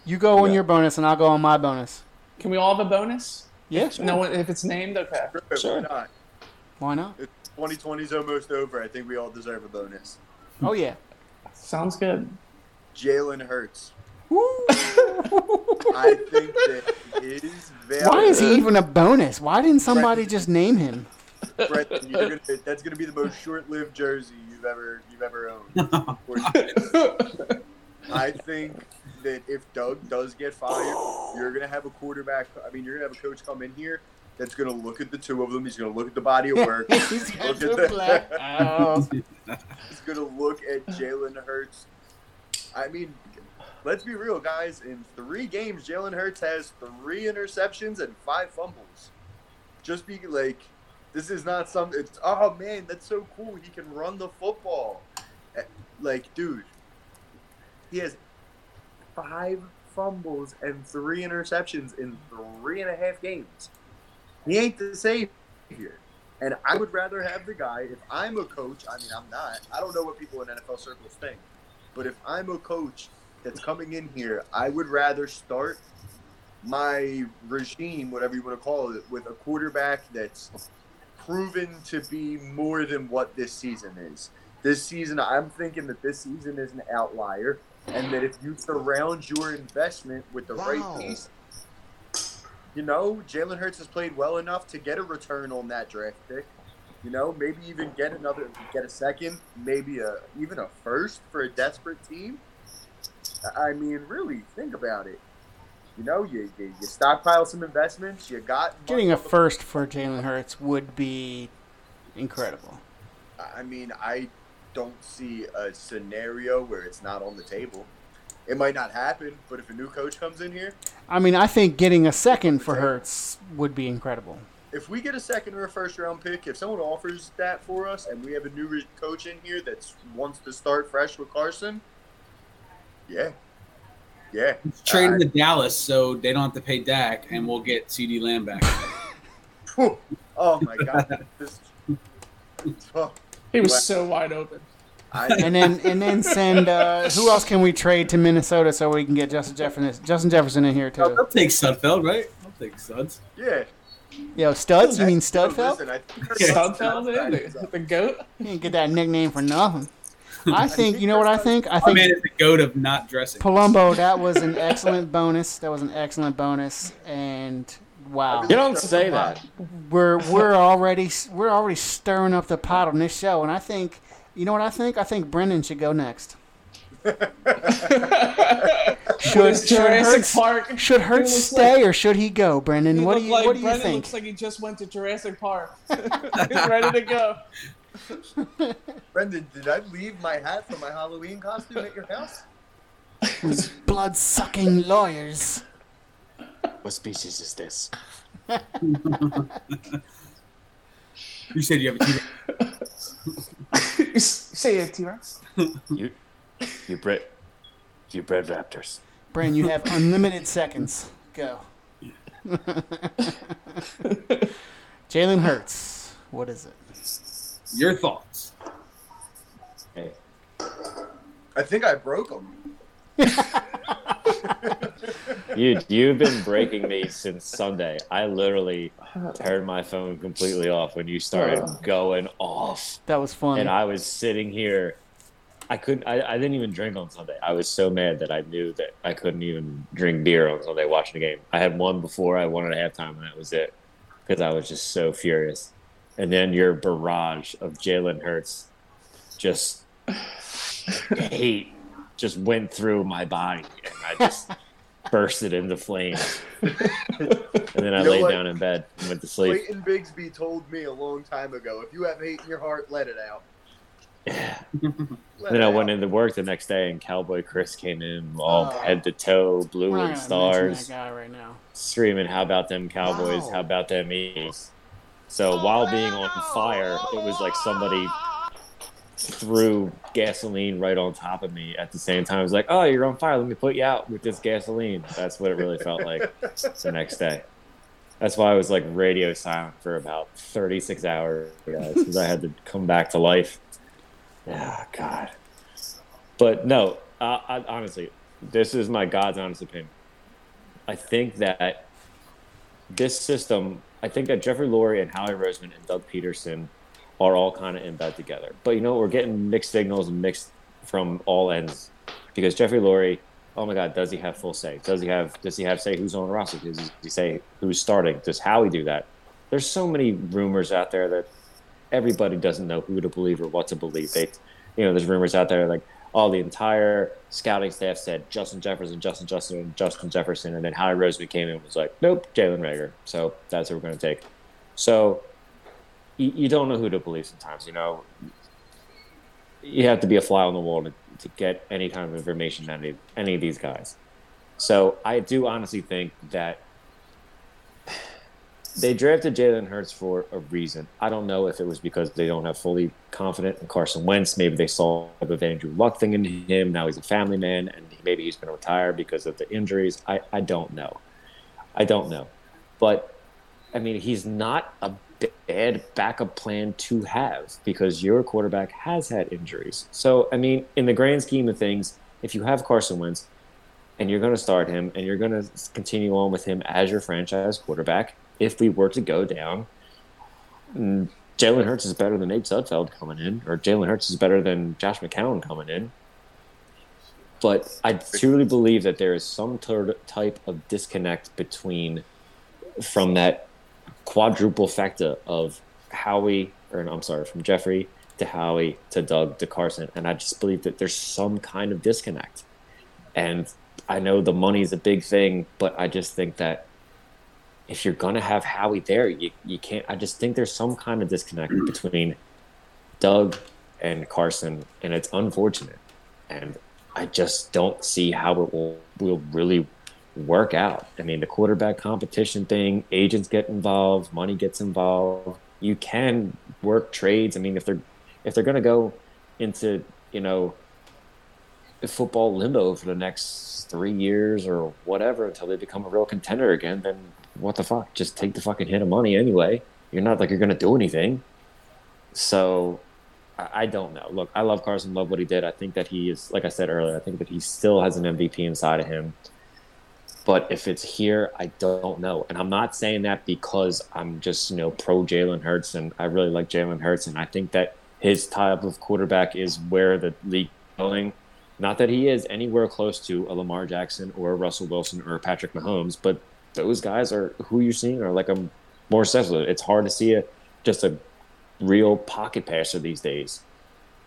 You go on your bonus, and I'll go on my bonus. Can we all have a bonus? Yeah, No, if it's named, okay. Sure. Sure. Why not? why not? 2020's almost over. I think we all deserve a bonus. Oh yeah. Sounds good. Jalen Hurts. I think that his value. Why is he even a bonus? Why didn't somebody just name him? Brendan, you're gonna, that's going to be the most short-lived jersey you've ever you've ever owned. I think that if Doug does get fired, you're going to have a quarterback. I mean, you're going to have a coach come in here that's going to look at the two of them. He's going to look at the body of work. He's got Look the. He's going to look at Jalen Hurts. I mean, let's be real, guys. In three games, Jalen Hurts has three interceptions and five fumbles. Just be like, this is not something. It's oh man, that's so cool. He can run the football. Eh, Like, dude, he has five fumbles and three interceptions in three and a half games. He ain't the savior. And I would rather have the guy, if I'm a coach, I mean, I'm not. I don't know what people in NFL circles think. But if I'm a coach that's coming in here, I would rather start my regime, whatever you want to call it, with a quarterback that's proven to be more than what this season is. This season, I'm thinking that this season is an outlier, and that if you surround your investment with the Wow. right piece, you know, Jalen Hurts has played well enough to get a return on that draft pick. You know, maybe even get another, get a second, maybe a even a first for a desperate team. I mean, really, think about it. You know, you you, you stockpile some investments. You got Getting a money on the- first for Jalen Hurts would be incredible. I mean, I don't see a scenario where it's not on the table. It might not happen, but if a new coach comes in here, I mean, I think getting a second for Hurts would be incredible. if we get a second or a first round pick, if someone offers that for us and we have a new coach in here that wants to start fresh with Carson, yeah. Yeah. Trade him to Dallas so they don't have to pay Dak, and we'll get CeeDee Lamb back. Oh my god. This, oh, He was What? so wide open. And then and then send uh, who else can we trade to Minnesota so we can get Justin Jefferson Justin Jefferson in here too? I'll take Sudfeld, right? I'll take Suds. yeah. Yo, studs? You mean Listen, Studfeld? I Studfeld, the, the goat. You didn't get that nickname for nothing. I think you know what I think. I My think man is the goat of not dressing. Palumbo. That was an excellent bonus. That was an excellent bonus, and wow, You don't say that. we're we're already we're already stirring up the pot on this show, and I think you know what I think. I think Brendan should go next. should His should Jurassic Hurts, Park. should Hurts He looks stay like- or should he go, Brendan? He What do you like, what do you Brendan think? looks like he just went to Jurassic Park. He's ready to go. Brendan, did I leave my hat for my Halloween costume at your house? Blood sucking lawyers. What species is this? You said you have a team. Say it, T-Rex. You, you bred, you bred raptors. Brendan, you have unlimited seconds. Go. Jalen Hurts. What is it? Your thoughts. Hey. I think I broke him. You you've been breaking me since Sunday. I literally turned my phone completely off when you started oh. going off, That was fun. and I was sitting here. I couldn't. I, I didn't even drink on Sunday. I was so mad that I knew that I couldn't even drink beer on Sunday watching the game. I had one before, I one at halftime, and that was it because I was just so furious. And then your barrage of Jalen Hurts, just hate, just went through my body, I just bursted into flames. and then I You know laid what? down in bed and went to sleep. Clayton Bigsby told me a long time ago, if you have hate in your heart, let it out. Yeah. Let Then I out. went into work the next day, and Cowboy Chris came in all Oh. head to toe, blue We're and gonna mention stars, That guy right now. screaming, "How about them Cowboys? Wow. How about them Eagles?" So while being on fire, it was like somebody threw gasoline right on top of me at the same time. It was like, "Oh, you're on fire. Let me put you out with this gasoline." That's what it really felt like the next day. That's why I was like radio silent for about 36 hours, because I had to come back to life. Yeah, God. But no, I, I, honestly, this is my God's honest opinion. I think that this system, I think that Jeffrey Lurie and Howie Roseman and Doug Pederson are all kind of in bed together. But you know, we're getting mixed signals mixed from all ends because Jeffrey Lurie, oh my God, does he have full say? Does he have? Does he have say who's on the roster? Does he say who's starting? Does Howie do that? There's so many rumors out there that everybody doesn't know who to believe or what to believe. They, you know, there's rumors out there like, oh, the entire scouting staff said Justin Jefferson, Justin Justin, and Justin Jefferson, and then Howie Roseman came in and was like, nope, Jalen Reagor. So that's what we're going to take. So you, you don't know who to believe sometimes. You know, you have to be a fly on the wall to, to get any kind of information on any, any of these guys. So I do honestly think that they drafted Jalen Hurts for a reason. I don't know if it was because they don't have fully confident in Carson Wentz. Maybe they saw the Andrew Luck thing in him. Now he's a family man, and maybe he's going to retire because of the injuries. I, I don't know. I don't know. But, I mean, he's not a bad backup plan to have because your quarterback has had injuries. So, I mean, in the grand scheme of things, if you have Carson Wentz and you're going to start him and you're going to continue on with him as your franchise quarterback, if we were to go down, mm, Jalen Hurts is better than Nate Sudfeld coming in, or Jalen Hurts is better than Josh McCown coming in. But I truly believe that there is some tur- type of disconnect between from that quadruple factor of Howie, or I'm sorry, from Jeffrey to Howie to Doug to Carson, and I just believe that there's some kind of disconnect. And I know the money's a big thing, but I just think that if you're gonna have Howie there, you you can't. I just think there's some kind of disconnect between Doug and Carson, and it's unfortunate. And I just don't see how it will will really work out. I mean, the quarterback competition thing, agents get involved, money gets involved. You can work trades. I mean, if they're if they're gonna go into you know football limbo for the next three years or whatever until they become a real contender again, then what the fuck? Just take the fucking hit of money anyway. You're not like you're gonna do anything. So I don't know. Look, I love Carson, love what he did. I think that he is like I said earlier, I think that he still has an MVP inside of him. But if it's here, I don't know. And I'm not saying that because I'm just, you know, pro Jalen Hurts and I really like Jalen Hurts and I think that his type of quarterback is where the league going. Not that he is anywhere close to a Lamar Jackson or a Russell Wilson or Patrick Mahomes, but those guys are who you're seeing are like a more successful. It's hard to see a just a real pocket passer these days.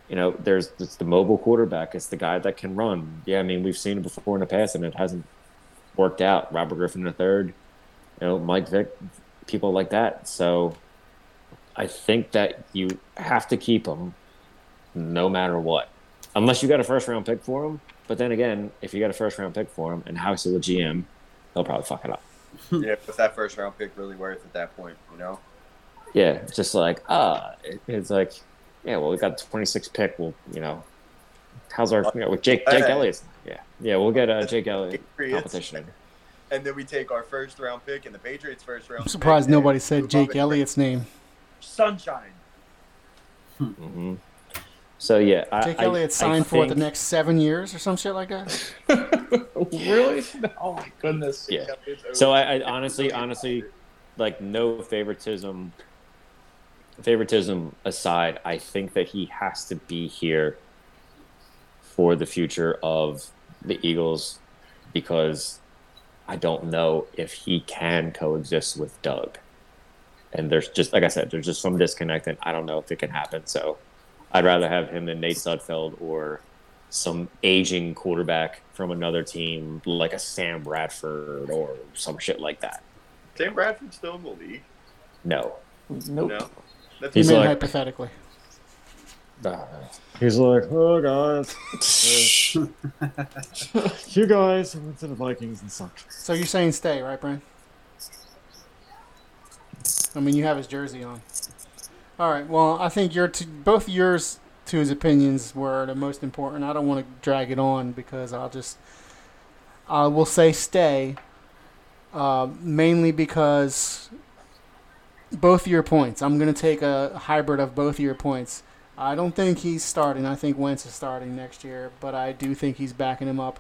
You know, there's it's the mobile quarterback. It's the guy that can run. Yeah, I mean we've seen it before in the past, and it hasn't worked out. Robert Griffin III, you know, Mike Vick, people like that. So I think that you have to keep him no matter what, unless you got a first round pick for him. But then again, if you got a first round pick for him and House the GM, they'll probably fuck it up. yeah, was that first round pick really worth at that point? You know, Yeah, just like ah, it, it's like yeah. Well, we got the 26 pick. Well, you know, how's our you know, with Jake Jake Elliott? Yeah, yeah, we'll get uh, Jake Elliott Patriots. competition. and then we take our first round pick and the Patriots first round. I'm surprised pick, nobody said Jake Elliott's name. Sunshine. hmm So yeah, I, Jake I- Elliott I signed for the next seven years or some shit like that. really? Oh my goodness. Yeah. So I, I honestly, honestly, like no favoritism. Favoritism aside, I think that he has to be here for the future of the Eagles because I don't know if he can coexist with Doug. And there's just like I said, there's just some disconnect, and I don't know if it can happen. So I'd rather have him than Nate Sudfeld or some aging quarterback from another team like a Sam Bradford or some shit like that. Sam Bradford's still in the league. No. Nope. No, that's You He's mean like- hypothetically. He's like, oh guys, you guys went to the Vikings and sucked. So you're saying stay, right, Brian? I mean, you have his jersey on. All right. Well, I think your t- both yours to his opinions were the most important. I don't want to drag it on because I'll just I will say stay, uh, mainly because both your points. I'm going to take a hybrid of both your points. I don't think he's starting. I think Wentz is starting next year, but I do think he's backing him up.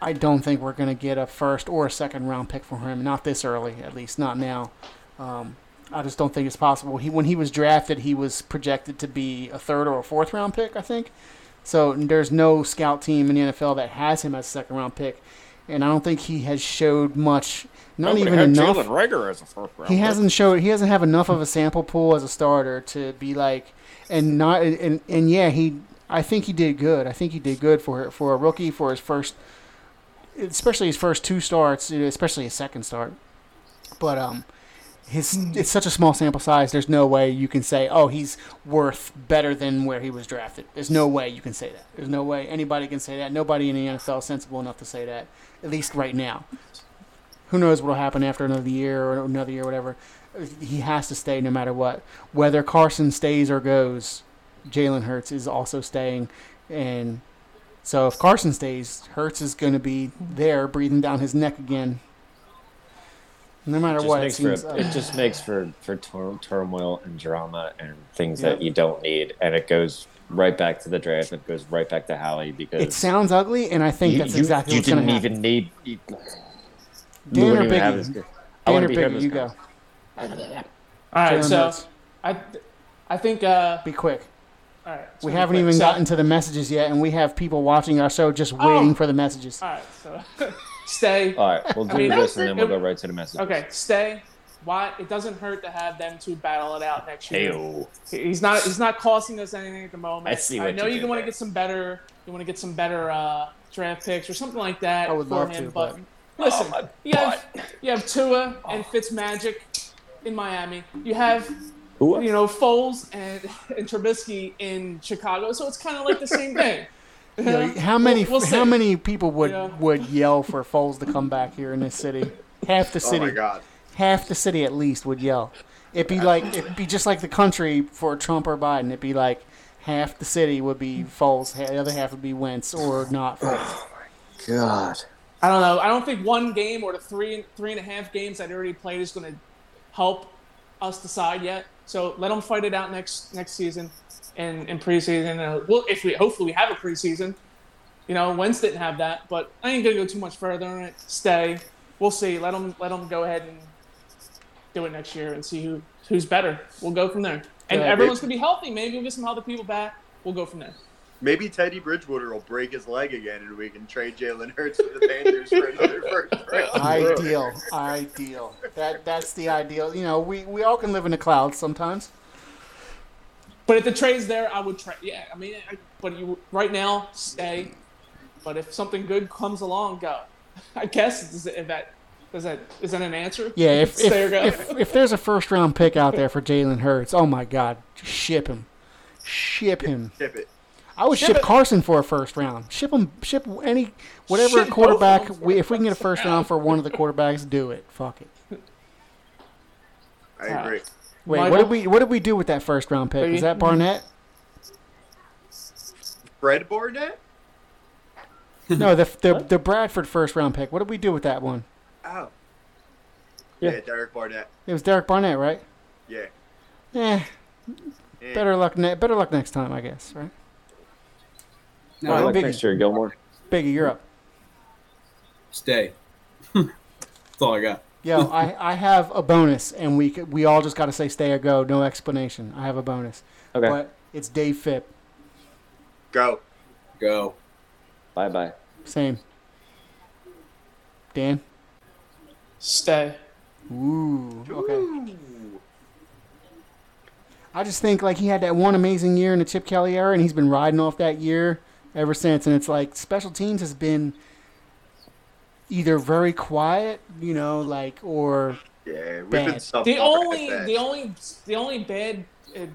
I don't think we're going to get a first or a second round pick for him. Not this early, at least not now. Um, I just don't think it's possible. He when he was drafted, he was projected to be a third or a fourth round pick, I think. So there's no scout team in the NFL that has him as a second round pick, and I don't think he has showed much. Not even enough. Reagor as a first round. He hasn't showed. He doesn't have enough of a sample pool as a starter to be like, and not and and yeah, he. I think he did good. I think he did good for for a rookie for his first, especially his first two starts, especially his second start. But um, his it's such a small sample size. There's no way you can say, oh, he's worth better than where he was drafted. There's no way you can say that. There's no way anybody can say that. Nobody in the NFL is sensible enough to say that. At least right now. Who knows what'll happen after another year or another year, whatever. He has to stay no matter what. Whether Carson stays or goes, Jalen Hurts is also staying, and so if Carson stays, Hurts is going to be there, breathing down his neck again. No matter Just what, it seems. for, uh, it just makes for for tur- turmoil and drama and things Yep. that you don't need, and it goes right back to the draft. It goes right back to Hallie because it sounds ugly, and I think you, that's you- exactly you what's going to happen. You didn't even need. You, Dan wouldn't or even have Biggie? this- I Dan wanna or be Biggie, you go. All right, Jalen so Hurts. I, I think. Uh, Be quick. all right. it's We haven't quick. even So- gotten to the messages yet, and we have people watching our show just Oh. waiting for the messages. All right, so stay. All right, we'll do mean, this and then we'll it- go right to the message. Okay, stay. Why? It doesn't hurt to have them two battle it out next year. Heyo. He's not. He's not costing us anything at the moment. I see I know you you want to get some better. You want to get some better uh, draft picks or something like that I would for love him. to, but but- Oh, listen, Oh, you have you have Tua and Fitzmagic in Miami. You have Who? you know Foles and and Trubisky in Chicago. So it's kind of like the same thing. You uh-huh. know, how many We'll- we'll how many people would Yeah. would yell for Foles to come back here in this city? Half the Oh city, my god. half the city at least would yell. It'd be like it'd be just like the country for Trump or Biden. It'd be like half the city would be Foles, the other half would be Wentz or not Foles. Oh my god. I don't know. I don't think one game or the three three and a half games that they already played is going to help us decide yet. So let them fight it out next next season, and in preseason. Uh, well, if we hopefully we have a preseason. You know, Wentz didn't have that, but I ain't gonna go too much further on it. Stay. We'll see. Let them let them go ahead and do it next year and see who who's better. We'll go from there. And Yeah, everyone's gonna be healthy. Maybe we'll get some other people back. We'll go from there. Maybe Teddy Bridgewater will break his leg again, and we can trade Jalen Hurts to the Panthers for another first round. ideal, ideal. That that's the ideal. You know, we we all can live in the clouds sometimes. But if the trade's there, I would trade. Yeah, I mean, I, but you right now stay. But if something good comes along, go. I guess is, if that is that is that an answer? Yeah, if if, if if there's a first round pick out there for Jalen Hurts, oh my God, ship him, ship him. Tip it. I would Ship ship. Carson for a first round. Ship him, ship any whatever Ship quarterback. We, if we can get a first round for one of the quarterbacks, do it. Fuck it. I agree. Wait, Michael? what did we what did we do with that first round pick? Is that Barnett? Fred Barnett? No, the the the Bradford first round pick. What did we do with that one? Oh. Yeah. Yeah, Derek Barnett. It was Derek Barnett, right? Yeah. Eh, Eh. better luck. Ne- better luck next time, I guess. Right? No, All right, Like Biggie. next year, Gilmore. Biggie, you're up. stay. That's all I got. Yo, I, I have a bonus, and we c- we all just got to say stay or go. No explanation. I have a bonus. Okay. But it's Dave Fipp. Go. Go. Bye bye. Same. Dan? Stay. Ooh. Okay. I just think like he had that one amazing year in the Chip Kelly era, and he's been riding off that year ever since. And it's like special teams has been either very quiet, you know, like or Yeah, we've Bad. been The only, the only, the only bad uh,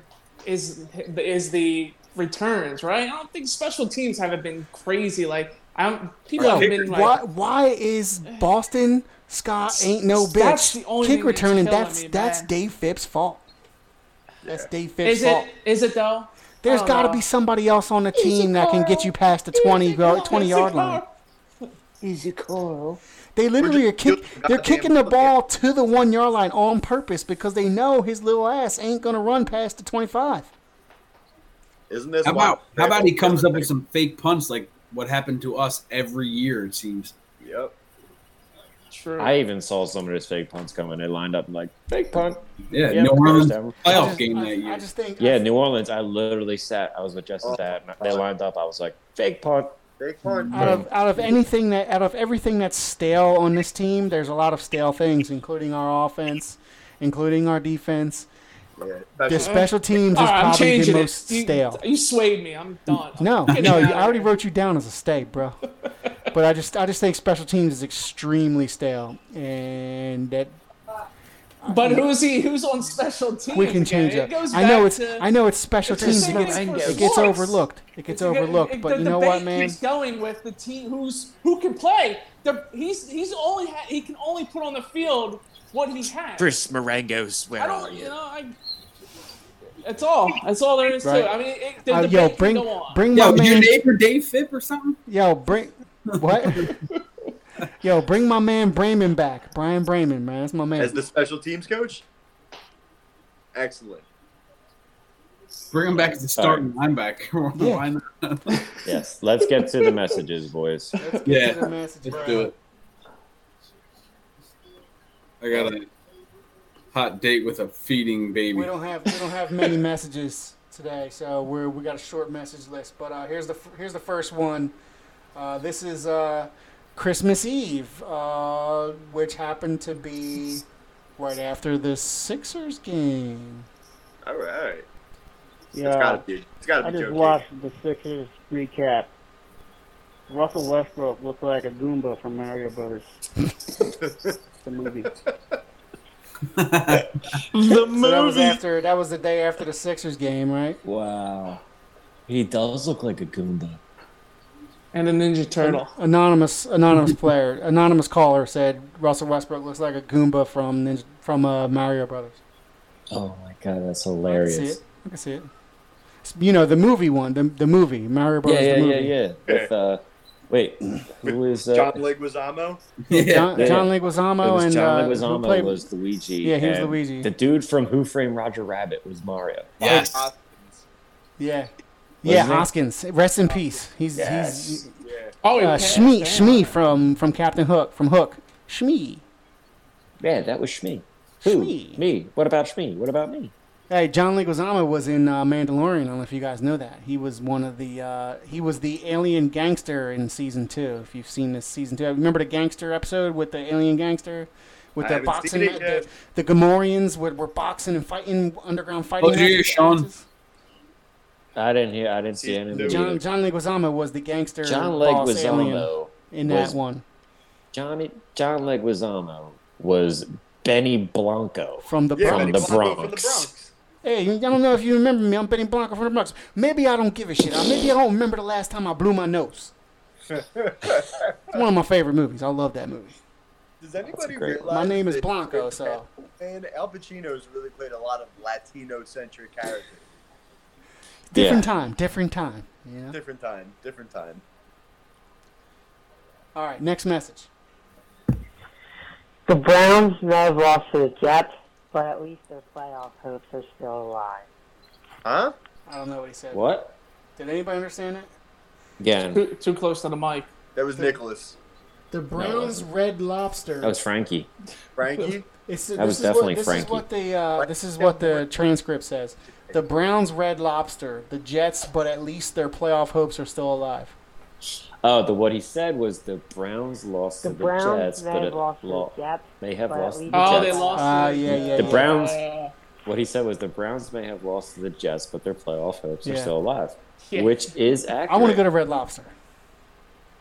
is is the returns, right? I don't think special teams haven't been crazy. Like I don't, people have been like, why why is Boston Scott ain't no bitch That's the only kick thing that's returning? That's me, that's man. Dave Fipp's fault. That's Dave Fipp's fault. is fault. it? Is it though? There's I got to be somebody else on the team that can get you past the 20 yard, 20 yard line. Easy call. They literally are just kick, they're goddamn kicking the bucket. ball to the one yard line on purpose because they know his little ass ain't gonna run past the 25. Isn't this How about how about he comes up with some fake punts like what happened to us every year? It seems. Yep. True. I even saw some of his fake punts coming. They lined up like fake punt. Yeah, Yeah, New Orleans Devin. I playoff just, game I, that year. I just think Yeah, New Orleans. I literally sat. I was with Justin Oh. Dad. and They lined up. I was like, fake punt. Big fun. out of out of anything that out of everything that's stale on this team, there's a lot of stale things, including our offense, including our defense. Yeah, The special teams is All right, I'm probably the most You, stale. you swayed me. I'm done. No, Get no, me I already wrote you down as a stay, bro. But I just, I just think special teams is extremely stale, and that But who's he? Who's on special teams? we can change It it. goes I know it's, to- I know it's special it's teams. It gets, it gets overlooked. It gets It's- overlooked. it- But the you know what, debate man? keeps going with the team who's who can play. The, he's he's only ha- he can only put on the field what he has. Chris Maragos, where I don't, you know, I. That's all. That's all there is Right. to it. I mean, it, the Uh, debate yo, can bring, go on. bring Yo, my is your man. neighbor Dave Fipp or something? Yo, bring what? Yo, bring my man Braman back. Bryan Braman, man, that's my man. As the special teams coach? Excellent. Bring him back as the starting linebacker. Yeah. Why not? Yes. Let's get to the messages, boys. Let's get Yeah. to the message, Let's bro. do it. I got a hot date with a feeding baby. We don't have we don't have many messages today, so we're we got a short message list. But uh, here's the here's the first one. Uh, this is uh, Christmas Eve, uh, which happened to be right after the Sixers game. All right. It's Yeah, gotta be. It's gotta I be just joking. watched the Sixers recap. Russell Westbrook looked like a Goomba from Mario Brothers. the movie. The So that was after that was the day after the Sixers game, right? Wow. He does look like a Goomba. And a Ninja Turtle. Anonymous anonymous player, anonymous caller said Russell Westbrook looks like a Goomba from Ninja, from uh, Mario Brothers. Oh my god, that's hilarious. I can see hilarious. it. I can see it. You know the movie one, the the movie Mario Brothers. yeah, the yeah, movie. yeah. With uh, wait, who is uh? John Leguizamo? Yeah. John, Yeah. John it Leguizamo was and John uh, who Leguizamo played- was Luigi. Yeah, he was Luigi. The dude from Who Framed Roger Rabbit was Mario. Yes. yeah, Wasn't yeah. Hoskins. Rest in peace. He's Yes. he's Yeah. Oh, he uh, passed, Shmee. Shmee from from Captain Hook from Hook. Shmee. Yeah, that was Shmee. Who? Shmee. Me. What about Shmee? What about me? Hey, John Leguizamo was in uh, Mandalorian. I don't know if you guys know that. He was one of the uh, he was the alien gangster in season two. If you've seen this season two, remember the gangster episode with the alien gangster with the boxing, seen the, the Gamorreans were, were boxing and fighting underground fighting. Oh, did you hear matches. Sean? I didn't hear. I didn't see any of it. John. John Leguizamo was the gangster John boss alien Leguizamo in that was- one Johnny John Leguizamo was Benny Blanco. from the Yeah, Bronx. From Benny the Blanco from the Bronx. Bronx. Hey, I don't know if you remember me. I'm Benny Blanco from the Bronx. Maybe I don't give a shit. Uh, Maybe I don't remember the last time I blew my nose. It's one of my favorite movies. I love that movie. Does anybody great- realize My name is that- Blanco, so And Al Pacino's really played a lot of Latino-centric characters. Different Yeah. time, different time. You know? Different time, different time. All right, next message. The Browns may have lost to the Jets, but at least their playoff hopes are still alive. Huh? I don't know what he said. What? Did anybody understand it? Again, Too, too close to the mic. That was Nicholas. The Browns Red Lobster. that was Frankie. Frankie? It's, That was definitely what, this Frankie. Is what the uh, this is what the transcript says. The Browns Red Lobster. The Jets, but at least their playoff hopes are still alive. Oh, the what he said was the Browns lost The to the Browns Jets, may but have it lost to lo- the Jets. may have lost to least the Oh, Jets. they lost. To yeah, yeah, The yeah. Browns. Uh, What he said was the Browns may have lost to the Jets, but their playoff hopes are still alive, Yeah. which is accurate. I want to go to Red Lobster.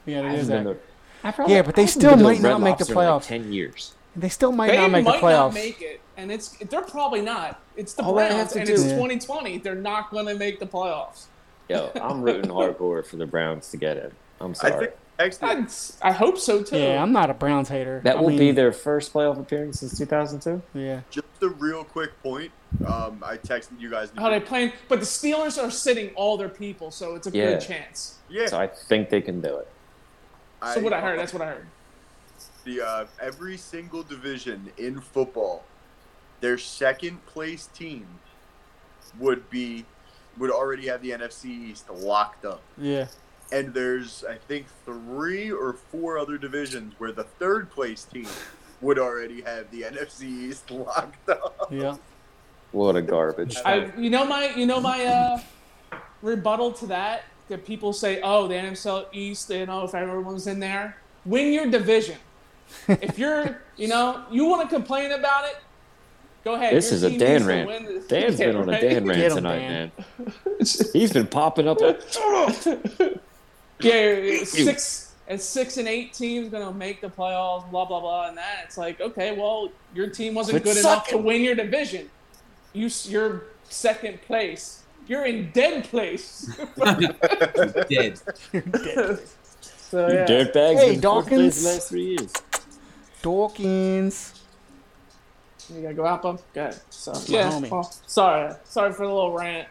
Yeah, I it haven't is accurate. to- I've probably- Yeah, but they I haven't still might Red not make the Lobster in, like, playoffs. Ten years. They still might they not make might the playoffs. not make it, and it's they're probably not. It's the All Browns, and do- it's Yeah. 2020. They're not going to make the playoffs. Yo, I'm rooting hardcore for the Browns to get in. I'm I sorry. think actually, I, I hope so too. Yeah, I'm not a Browns hater. that I will mean, be their first playoff appearance since 2002. Yeah. just a real quick point. Um, I texted you guys. How they playing? But the Steelers are sitting all their people, so it's a Yeah. good chance. Yeah, So I think they can do it. So what I heard, that's what I heard. The uh, every single division in football, their second place team would be would already have the NFC East locked up. Yeah. And there's I think three or four other divisions where the third place team would already have the NFC East locked up. Yeah. What a garbage. I, you know my, you know my uh, rebuttal to that. That people say, oh, the NFC East, you know, if everyone's in there, win your division. If you're, you know, you want to complain about it, go ahead. This Your is a Dan needs to rant. win the- Dan's been on a? Dan Get rant 'em, tonight, Dan. man. He's been popping up. Like, Yeah, six and six and eight teams gonna make the playoffs, blah blah blah, and that. It's like, okay, well, your team wasn't Quit good enough to win your division. You, you're second place. You're in dead place. Dead. so yeah. Dirtbags. Hey, been Dawkins. the last three years. Dawkins. You gotta go out, bum. Good. So my yeah. homie. Well, sorry, sorry for the little rant.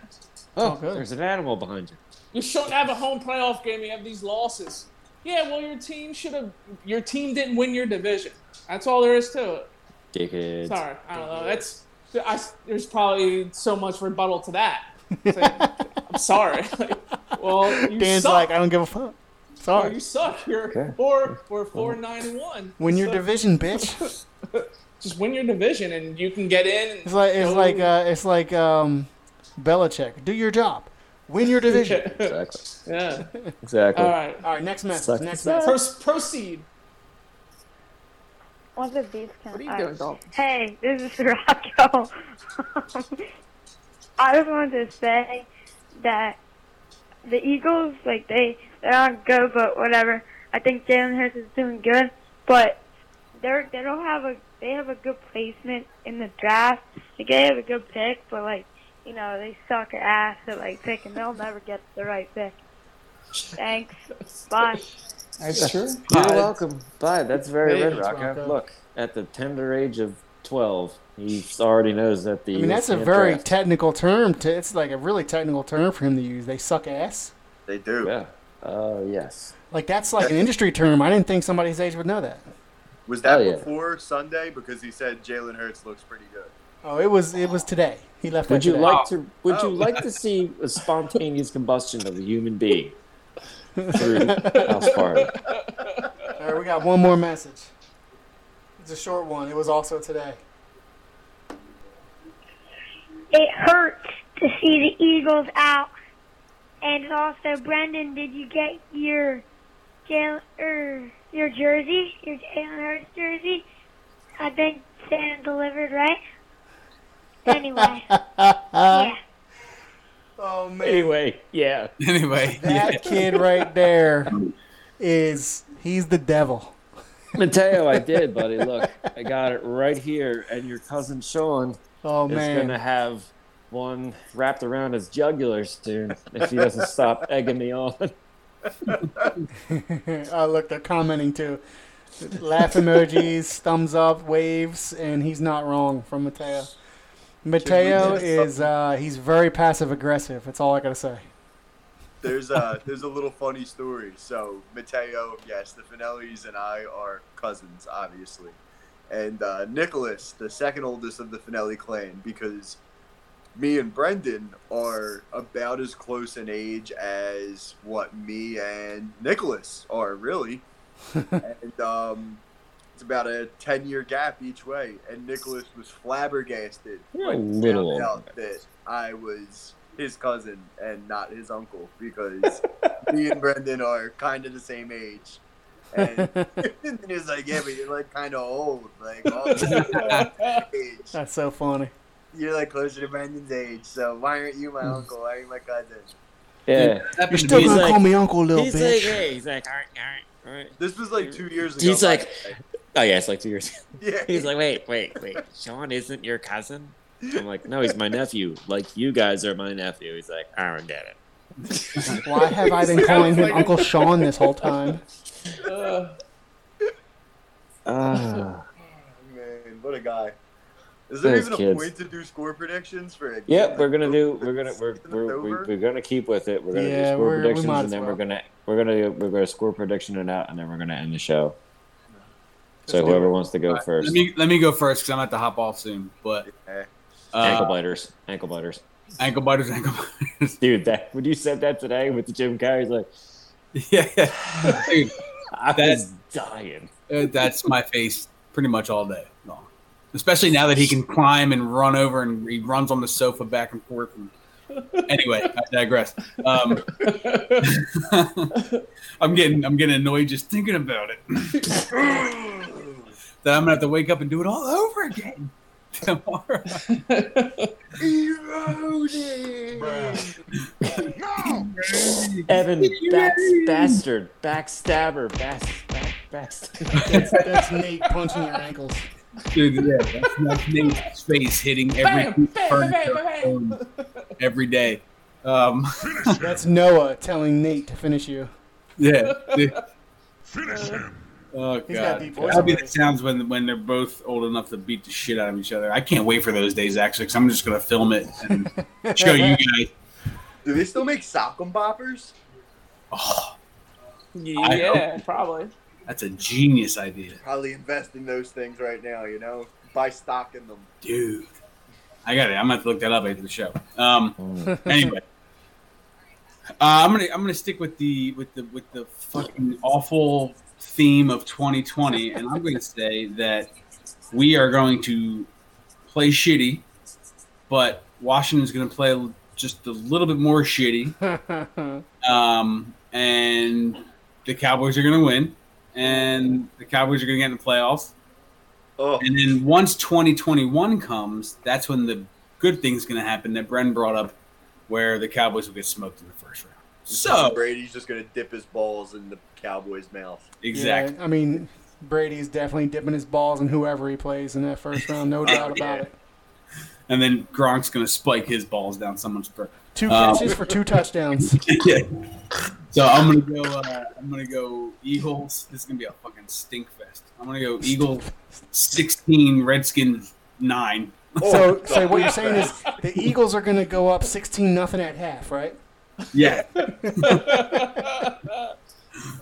Oh, oh, good. there's an animal behind you. You shouldn't have a home playoff game. You have these losses. Yeah, well, your team should have. Your team didn't win your division. That's all there is to it. Dickheads. Sorry, I don't know. That's I, there's probably so much rebuttal to that. Like, I'm sorry. Like, well, you Dan's suck. like, I don't give a fuck. Well, Sorry. you suck. You're Okay. four, we're four nine and one. Win your So, division, bitch. Just win your division, and you can get in. It's like it's go- like uh, it's like um, Belichick. Do your job. Win your division. Exactly. yeah. Exactly. All right. All right, next message. Suck Next to message. Pro- proceed. What's a beef What are you doing, Dalton? Hey, this is Rocco. I just wanted to say that the Eagles, like they they're on go, but whatever. I think Jalen Hurts is doing good, but they're they don't have a they have a good placement in the draft. Like they have a good pick, but like you know they suck ass at like picking. They'll never get the right pick. Thanks. Bye. That's true. You're Bye. welcome. Bye. That's very Hey, red, thanks, Rocco. Rocco. Look, at the tender age of 12, he already knows that the. I mean, that's a very draft. technical term. To it's like a really technical term for him to use. They suck ass. They do. Yeah. Uh, yes. Like that's like an industry term. I didn't think somebody his age would know that. Was that Oh, yeah. before Sunday? Because he said Jalen Hurts looks pretty good. Oh, it was it was today. He left. Would you today. like to? Would Oh. you like to see a spontaneous combustion of a human being through house party? All right, we got one more message. It's a short one. It was also today. It hurts to see the Eagles out. And also, Brendan, did you get your Jalen er, your jersey, your Jalen Hurts jersey? I think Santa delivered, right? Anyway, yeah. Oh man, Anyway, yeah. Anyway, that kid right there is he's the devil. Mateo, I did, buddy. Look, I got it right here, and your cousin Sean Oh is man, gonna have one wrapped around his jugular soon if he doesn't stop egging me on. oh look, they're commenting too. Laugh emojis, thumbs up, waves, and he's not wrong from Mateo. Mateo is uh, he's very passive aggressive. That's all I gotta say. There's a there's a little funny story. So Mateo, yes, the Finellis and I are cousins, obviously, and uh, Nicholas, the second oldest of the Finelli clan, because me and Brendan are about as close in age as what me and Nicholas are, really. and um, it's about a 10 year gap each way. And Nicholas was flabbergasted You're when a little found out that I was his cousin and not his uncle because me and Brendan are kind of the same age. And, and he was like, Yeah, but you're like kind of old. Like, oh, age. That's so funny. You're like closer to Brandon's age, so why aren't you my uncle? Why are you my cousin? Yeah. You're still gonna like- call me uncle, little He's bitch. like, hey, he's like, all right, all right, all right. This was like two years ago. He's like, oh yeah, it's like two years. Yeah. He's like, wait, wait, wait. Sean isn't your cousin? I'm like, no, he's my nephew. Like you guys are my nephew. He's like, I don't get it. Why have I been calling him Uncle Sean this whole time? Uh, Ah. man, what a guy. Is there Those even a kids. point to do score predictions for a game Yep, we're gonna do. We're gonna we're we're, we're, we're gonna keep with it. We're gonna Yeah, do score predictions, and then well. we're gonna we're gonna we're gonna score prediction it out, and then we're gonna end the show. So Let's whoever wants to go first, Let me let me go first because I'm at to hop off soon. But uh, ankle biters, ankle biters, ankle biters, ankle biters. dude. That when you said that today with the Jim Carrey's like, yeah, yeah. Dude, I That- was dying. that's my face pretty much all day long. Especially now that he can climb and run over and he runs on the sofa back and forth. And... Anyway, I digress. Um, I'm getting I'm getting annoyed just thinking about it. that I'm gonna have to wake up and do it all over again tomorrow. Evan, back, bastard, backstabber, back, back, backstabber. That's, that's Nate punching your ankles. Dude, yeah, that's, that's Nate's face hitting every Bam, bam, bam, bam. every day. Um, That's Noah telling Nate to finish you. yeah. dude. Finish him. Oh god, deep voice that'll be the sounds when when they're both old enough to beat the shit out of each other. I can't wait for those days actually, because I'm just gonna film it and show you guys. Do they still make sock'em boppers? Oh, yeah, probably. That's a genius idea, Probably invest in those things right now, you know? Buy stock in them. dude. I got it. I'm gonna have to look that up after the show. Um, Mm. anyway, uh, I'm gonna I'm gonna stick with the with the with the fucking awful theme of 2020, and I'm gonna say that we are going to play shitty, but Washington's gonna play just a little bit more shitty, um, and the Cowboys are gonna win, and the Cowboys are gonna get in the playoffs. Oh, And then once 2021 comes, that's when the good thing's going to happen that Bren brought up, where the Cowboys will get smoked in the first round. So Brady's just gonna dip his balls in the Cowboys' mouth. exactly, Yeah, I mean, Brady's definitely dipping his balls in whoever he plays in that first round, no doubt about it. and then Gronk's going to spike his balls down someone's throat. Two Um, catches for two touchdowns. yeah. So I'm gonna go. Uh, I'm gonna go Eagles. This is gonna be a fucking stink fest. I'm gonna go Eagles 16, Redskins nine. So, so what you're saying is the Eagles are going to go up 16 nothing at half, right? Yeah,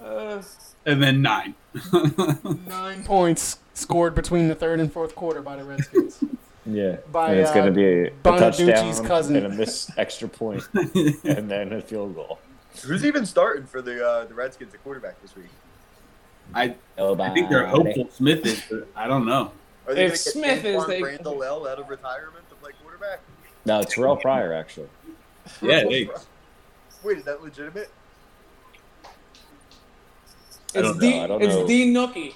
Uh, and then nine. Nine points scored between the third and fourth quarter by the Redskins. Yeah, By, and it's uh, gonna be a, a touchdown cousin. and a missed extra point, and then a field goal. Who's even starting for the uh, the Redskins at quarterback this week? I Oh, I think they're hopeful Smith is, but I don't know. Are they If gonna Smith is, Antwaan they- Randle El out of retirement to play quarterback? No, Terrelle Pryor actually. Yeah, they, Wait, is that legitimate? It's don't D. know, I don't it's know. D. Nookie.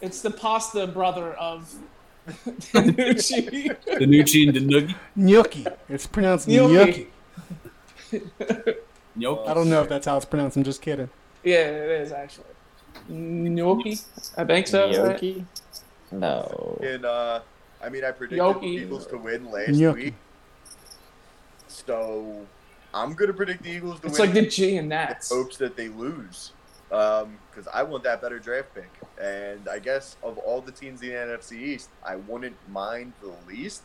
It's the pasta brother of Danucci. Danucci and Danuki. Gnocchi. It's pronounced Gnocchi. gnocchi. Nope. I don't know if that's how it's pronounced. I'm just kidding. yeah, it is actually. Gnocchi. I think so. right? Yoki? No. And uh, I mean, I predicted Yoki. the Eagles to win last Gnocchi. week, so I'm gonna predict the Eagles to It's win. It's like the G and Nats. hopes that they lose, because I want that better draft pick. And I guess of all the teams in the NFC East, I wouldn't mind the least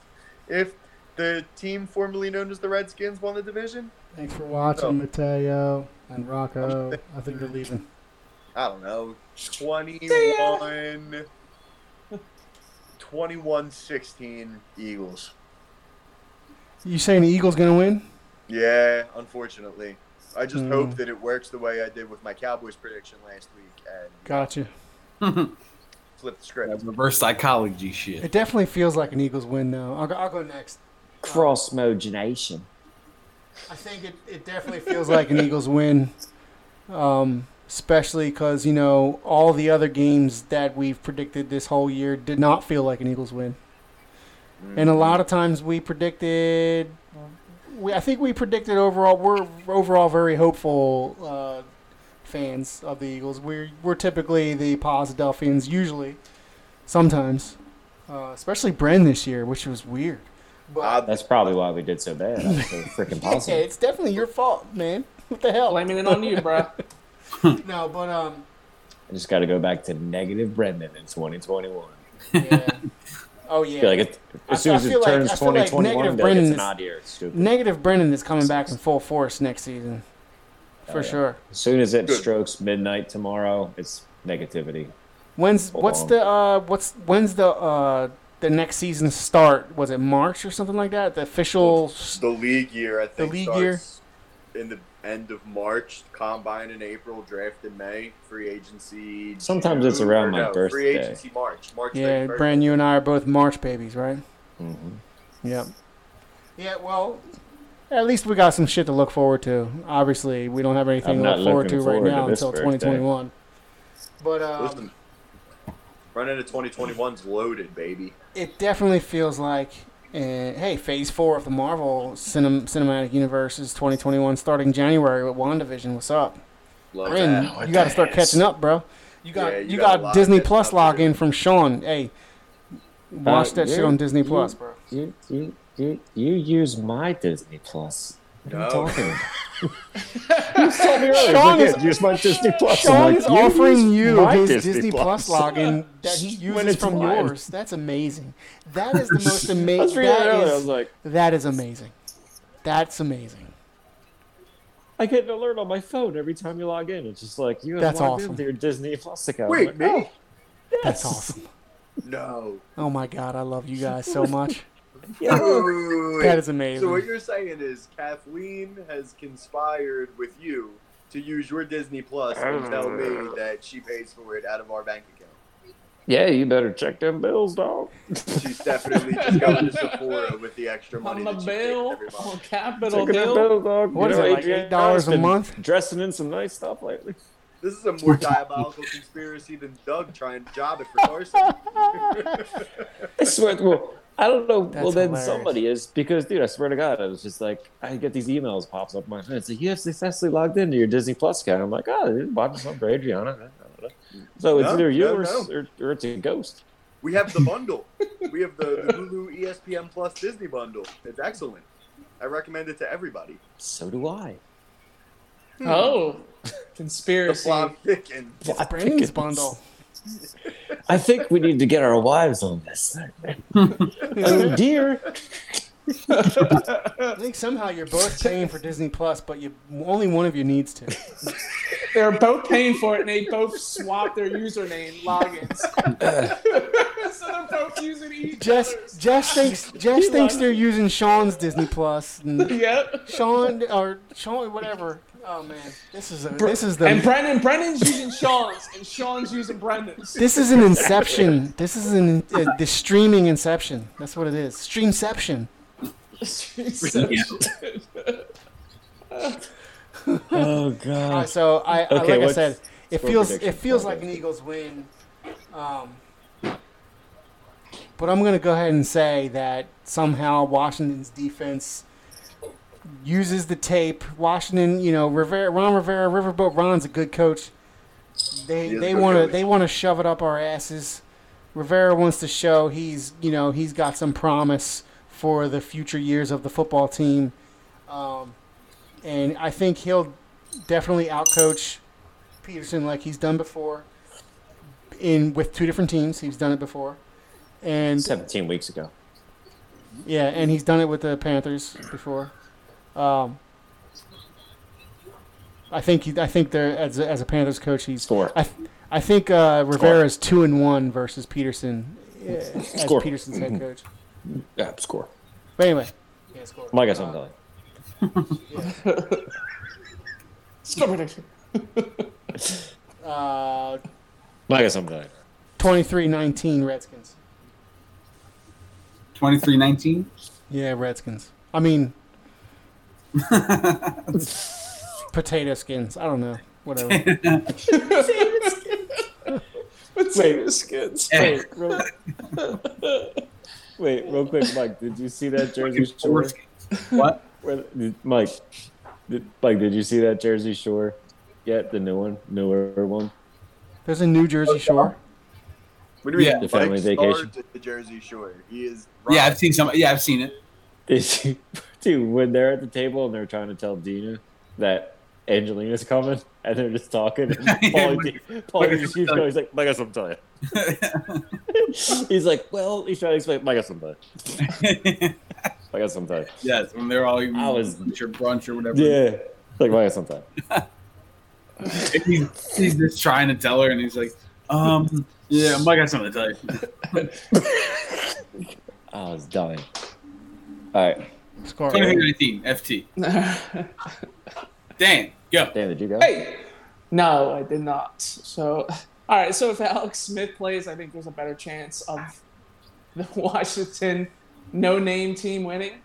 if the team formerly known as the Redskins won the division. Thanks for watching, Oh. Mateo and Rocco. I think they're leaving. I don't know, 21, 21 16 Eagles. You saying the Eagles gonna win? Yeah, unfortunately. I just Hmm. hope that it works the way I did with my Cowboys prediction last week and Gotcha. flip the script. That reverse psychology shit. It definitely feels like an Eagles win though. I'll go, I'll go next. Cross mogination. I think it, it definitely feels like an Eagles win, um, especially because you know all the other games that we've predicted this whole year did not feel like an Eagles win, and a lot of times we predicted. We, I think we predicted overall. We're overall very hopeful uh, fans of the Eagles. We're we're typically the Posidelphians usually, sometimes, uh, especially Bren this year, which was weird. That's probably why we did so bad. I was so freaking Yeah, it's definitely your fault, man. What the hell? Blaming it on you, bro. no, but um, I just got to go back to negative Brendan in 2021. yeah. Oh yeah. I feel like it, I- as soon I as it feel like- turns I feel like 2021, negative that Brendan it's an odd year. It's stupid. Negative Brendan is coming back in full force next season, for Oh, yeah. sure. As soon as it Good. strokes midnight tomorrow, it's negativity. When's Hold what's on. the uh what's when's the uh the next season start? Was it March or something like that? The official. The league year, I think, league starts in the end of March. Combine in April, draft in May, free agency. Sometimes it's around or my no, Free agency March. March. Yeah, 31st. Bran, you and I are both March babies, right? Mm-hmm. Yep. Yeah, well, at least we got some shit to look forward to. Obviously, we don't have anything I'm to look forward looking to right forward to now this until birthday. 2021. But um, Listen, running into 2021's loaded, baby. It definitely feels like, uh, hey, Phase Four of the Marvel cinem- cinematic universe is 2021, starting January with WandaVision. What's up? Love Brandon, that. you got to start catching up, bro. You got Yeah, you, you got got, Disney Plus up to login from Sean. Hey, watch Uh, that shit you're- on Disney you- Plus, bro. You, you, you, you use my Disney Plus. What are you No. talking you told me earlier. Sean like, is- use my Disney Plus. Sean like, is offering you his Disney, Plus login that he When uses it's from mine. yours. That's amazing. That is the most amazing. reading it That earlier. I was is, like, that is amazing. That's amazing. I get an alert on my phone every time you log in. It's just like you have That's logged awesome. into your Disney Plus account. Wait, like, me? oh, That's awesome. No. Oh my god, I love you guys so much. That is So what you're saying is Kathleen has conspired with you to use your Disney Plus and uh. tell me that she pays for it out of our bank account. Yeah, you better check them bills, dog. She's definitely just going to Sephora with the extra money On the that bill, takes every month. on Capitol Checking them Hill. bills, dog. What You is know, it, like $8 a month? Dressing in some nice stuff lately. This is a more diabolical conspiracy than Doug trying to job it for Carson. I swear. Well, I don't know. That's well, then hilarious. somebody is because, dude, I swear to God, I was just like, I get these emails pops up on my phone. It's like you have successfully logged into your Disney Plus account. I'm like, oh, dude, watching something for Adriana. I don't know. So it's No, either you no, or, no. or, or it's a ghost. we have the bundle. We have the, the Hulu ESPN Plus Disney bundle. It's excellent. I recommend it to everybody. So do I. Oh, hmm. The conspiracy. plot thickens. It's Brandon's bundle. I think we need to get our wives on this thing. oh dear. I think somehow you're both paying for Disney Plus, but you only one of you needs to. They're both paying for it, and they both swap their username logins. so they're both using each Jess, other's. Jess thinks Jess thinks they're using Sean's Disney Plus. And Yep. Sean or Sean, whatever. Oh man, this is a this is the And Brendan, Brendan's using Sean's, and Sean's using Brendan's. this is an inception. This is an uh, the streaming inception. That's what it is. Streamception. Streamception. oh god. so I, I Okay, like I said, it feels it feels like an Eagles win. Um, but I'm gonna go ahead and say that somehow Washington's defense uses the tape. Washington, you know, Rivera, Ron Rivera, Riverboat Ron's a good coach. They He they want to they want to shove it up our asses. Rivera wants to show he's you know he's got some promise for the future years of the football team, um, and I think he'll definitely outcoach Pederson like he's done before. In with two different teams, he's done it before, and 17 weeks ago. yeah, and he's done it with the Panthers before. Um, I think he, I think they're as a, as a Panthers coach, he's Score. I I think uh, Rivera is two and one versus Pederson uh, as Score. Pederson's head coach. Yeah, score. But anyway, Yeah, score. Mike got something. Score prediction. Uh, Mike got something. 23-19 Redskins. 23-19? Yeah, Redskins. I mean, potato skins. I don't know. Whatever. Wait, skins. Wait, real, wait, real quick, Mike. Did you see that Jersey Shore? What? Where, did, Mike, did, Mike, did you see that Jersey Shore yet? The new one, newer one. There's a New Jersey Shore. What do you mean? Yeah. The family Mike vacation. stars at the Jersey Shore. He is. Yeah, I've seen some. Yeah, I've seen it. Dude, when they're at the table and they're trying to tell Dina that Angelina's coming, and they're just talking, and Paulie, D, Paulie just keeps going. He's like, "I got something to tell he's like, "Well," he's trying to explain. I got something. to tell. I got tell you." yes, when they're all eating I was- lunch or brunch or whatever. Yeah, like I got something. to tell he's, he's just trying to tell her, and he's like, um, yeah, I got something to tell you. I was dying. All right, Score. 23-19, FT. Dan, go. Dan, did you go? Hey, no, I did not. So, all right. So if Alex Smith plays, I think there's a better chance of the Washington no-name team winning.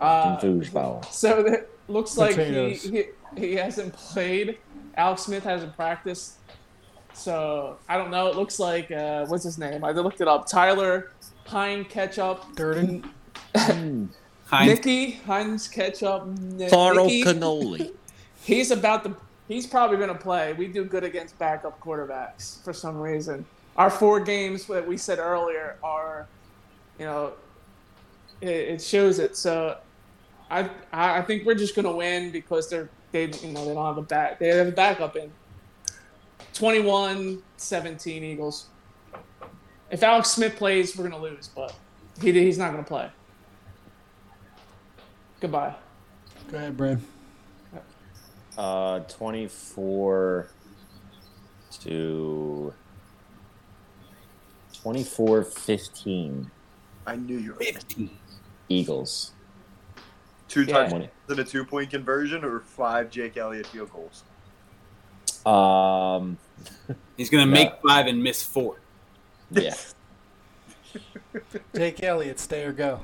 Uh, Foosball. so that looks like he, he he hasn't played. Alex Smith hasn't practiced. So I don't know. It looks like uh, what's his name? I looked it up. Tyler Pine Ketchup. Durden. Heinz. Nicky Heinz Ketchup. Carl Nicky, Cannoli. He's about to. He's probably going to play. We do good against backup quarterbacks for some reason. Our four games that we said earlier are, you know, it, it shows it. So, I I I think we're just going to win because they're they you know they don't have a back they have a backup in. 21-17 Eagles. If Alex Smith plays, we're going to lose, but he he's not going to play. Goodbye. Go ahead, Brad. Uh, 24 to 24 15 I knew you were 15. Eagles. two Yeah. touchdowns and a two point conversion or five Jake Elliott field goals. Um, He's going to Yeah. make five and miss four. yeah. Jake Elliott, stay or go.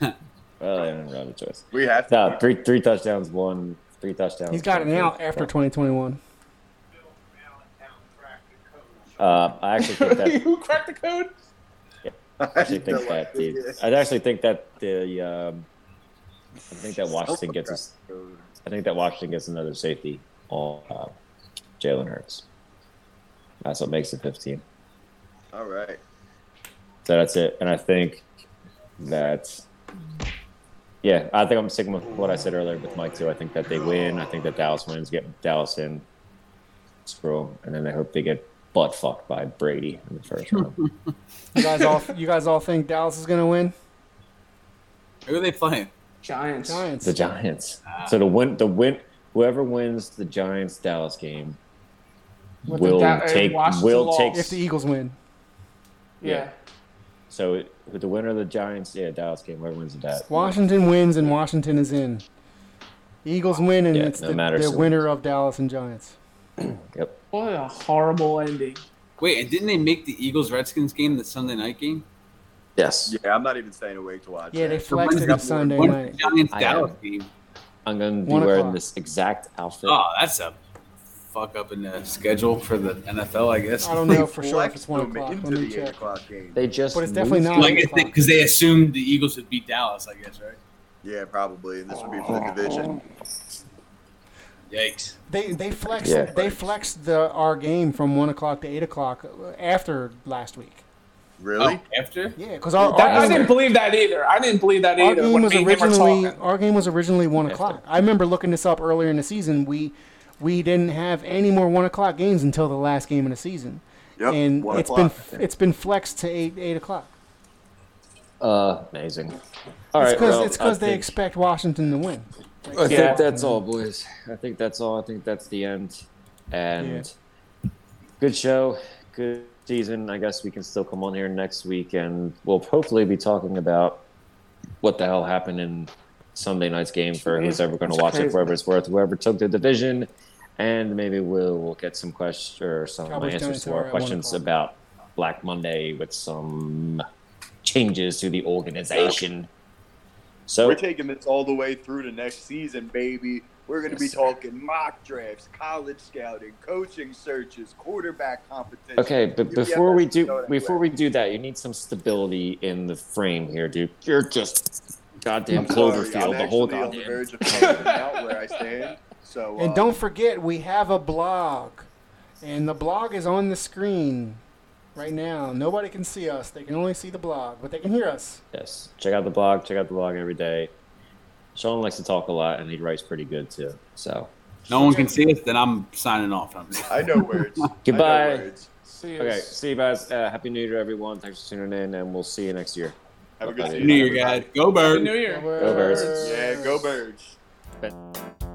Well, I didn't have a choice. We have to. No, three three touchdowns, one three touchdowns. He's got an out after 2021. Uh, I actually think that Who cracked the code? I actually think that the, I actually think that the um, I think that Washington gets us. I think that Washington gets another safety on uh, Jalen Hurts. That's what makes it 15. All right. So that's it. And I think that, yeah, I think I'm sticking with what I said earlier with Mike too. I think that they win. I think that Dallas wins, get Dallas in, screw 'em, and then I hope they get butt fucked by Brady in the first round. You guys all, you guys all think Dallas is gonna win? Who are they playing? Giants. Giants. the Giants. So the win, the win, whoever wins the Giants Dallas game With will Da- take will take. If the Eagles win, Yeah. So with the winner of the Giants, yeah, Dallas game, whoever wins that. Washington wins and Washington is in. Eagles win and Yeah, it's no the, matter the who winner of Dallas and Giants. Yep. What a horrible ending. Wait, and didn't they make the Eagles Redskins game the Sunday night game? Yes. Yeah, I'm not even staying awake to watch. Yeah, they that. flexed it to When's Sunday night. Giants I Dallas am. game? I'm gonna be One wearing o'clock. this exact outfit. Oh, that's a fuck up in the schedule for the NFL, I guess. I don't know for sure if it's one o'clock. into Let me the eight check. o'clock game. They just But it's definitely moved not. Like, I think because they assumed the Eagles would beat Dallas, I guess, right? Yeah, probably. And this would be for the division. Yikes. They they flexed Yeah. they flexed the our game from one o'clock to eight o'clock uh, after last week. Really? Oh, after? Yeah, because our, That, I our, didn't believe that either. I didn't believe that our either. game when was me and him were originally talking. our game was originally one o'clock. I remember looking this up earlier in the season. We we didn't have any more one o'clock games until the last game of the season, Yep. and one it's been it's been flexed to eight eight o'clock. Uh, amazing. All It's right, because well, it's because they think- expect Washington to win. I Yeah. think that's all, boys. I think that's all. I think that's the end. And good show, good season. I guess we can still come on here next week, and we'll hopefully be talking about what the hell happened in Sunday night's game for who's ever going to watch it crazy. for whatever it's worth. Whoever took the division, and maybe we'll, we'll get some questions or some Cowboys answers to our questions about Black Monday with some changes to the organization. So We're taking this all the way through to next season, baby. We're going to Yes, be talking mock drafts, college scouting, coaching searches, quarterback competition. Okay, but UPFS before we do before way. we do that, you need some stability in the frame here, dude. You're just goddamn I'm sorry, Cloverfield I'm the whole actually on the goddamn. verge of out where I stand. So And uh, don't forget, we have a blog, and the blog is on the screen right now. Nobody can see us; they can only see the blog, but they can hear us. Yes, check out the blog. Check out the blog every day. Sean likes to talk a lot, and he writes pretty good too. So No one can see us, then I'm signing off. I know words. I know goodbye. words. See you. Okay, see you guys. Uh, Happy New Year, everyone. Thanks for tuning in, and we'll see you next year. Have a good New Year, guys. Go Happy Birds. New Year. Go Birds. Yeah, go birds. But-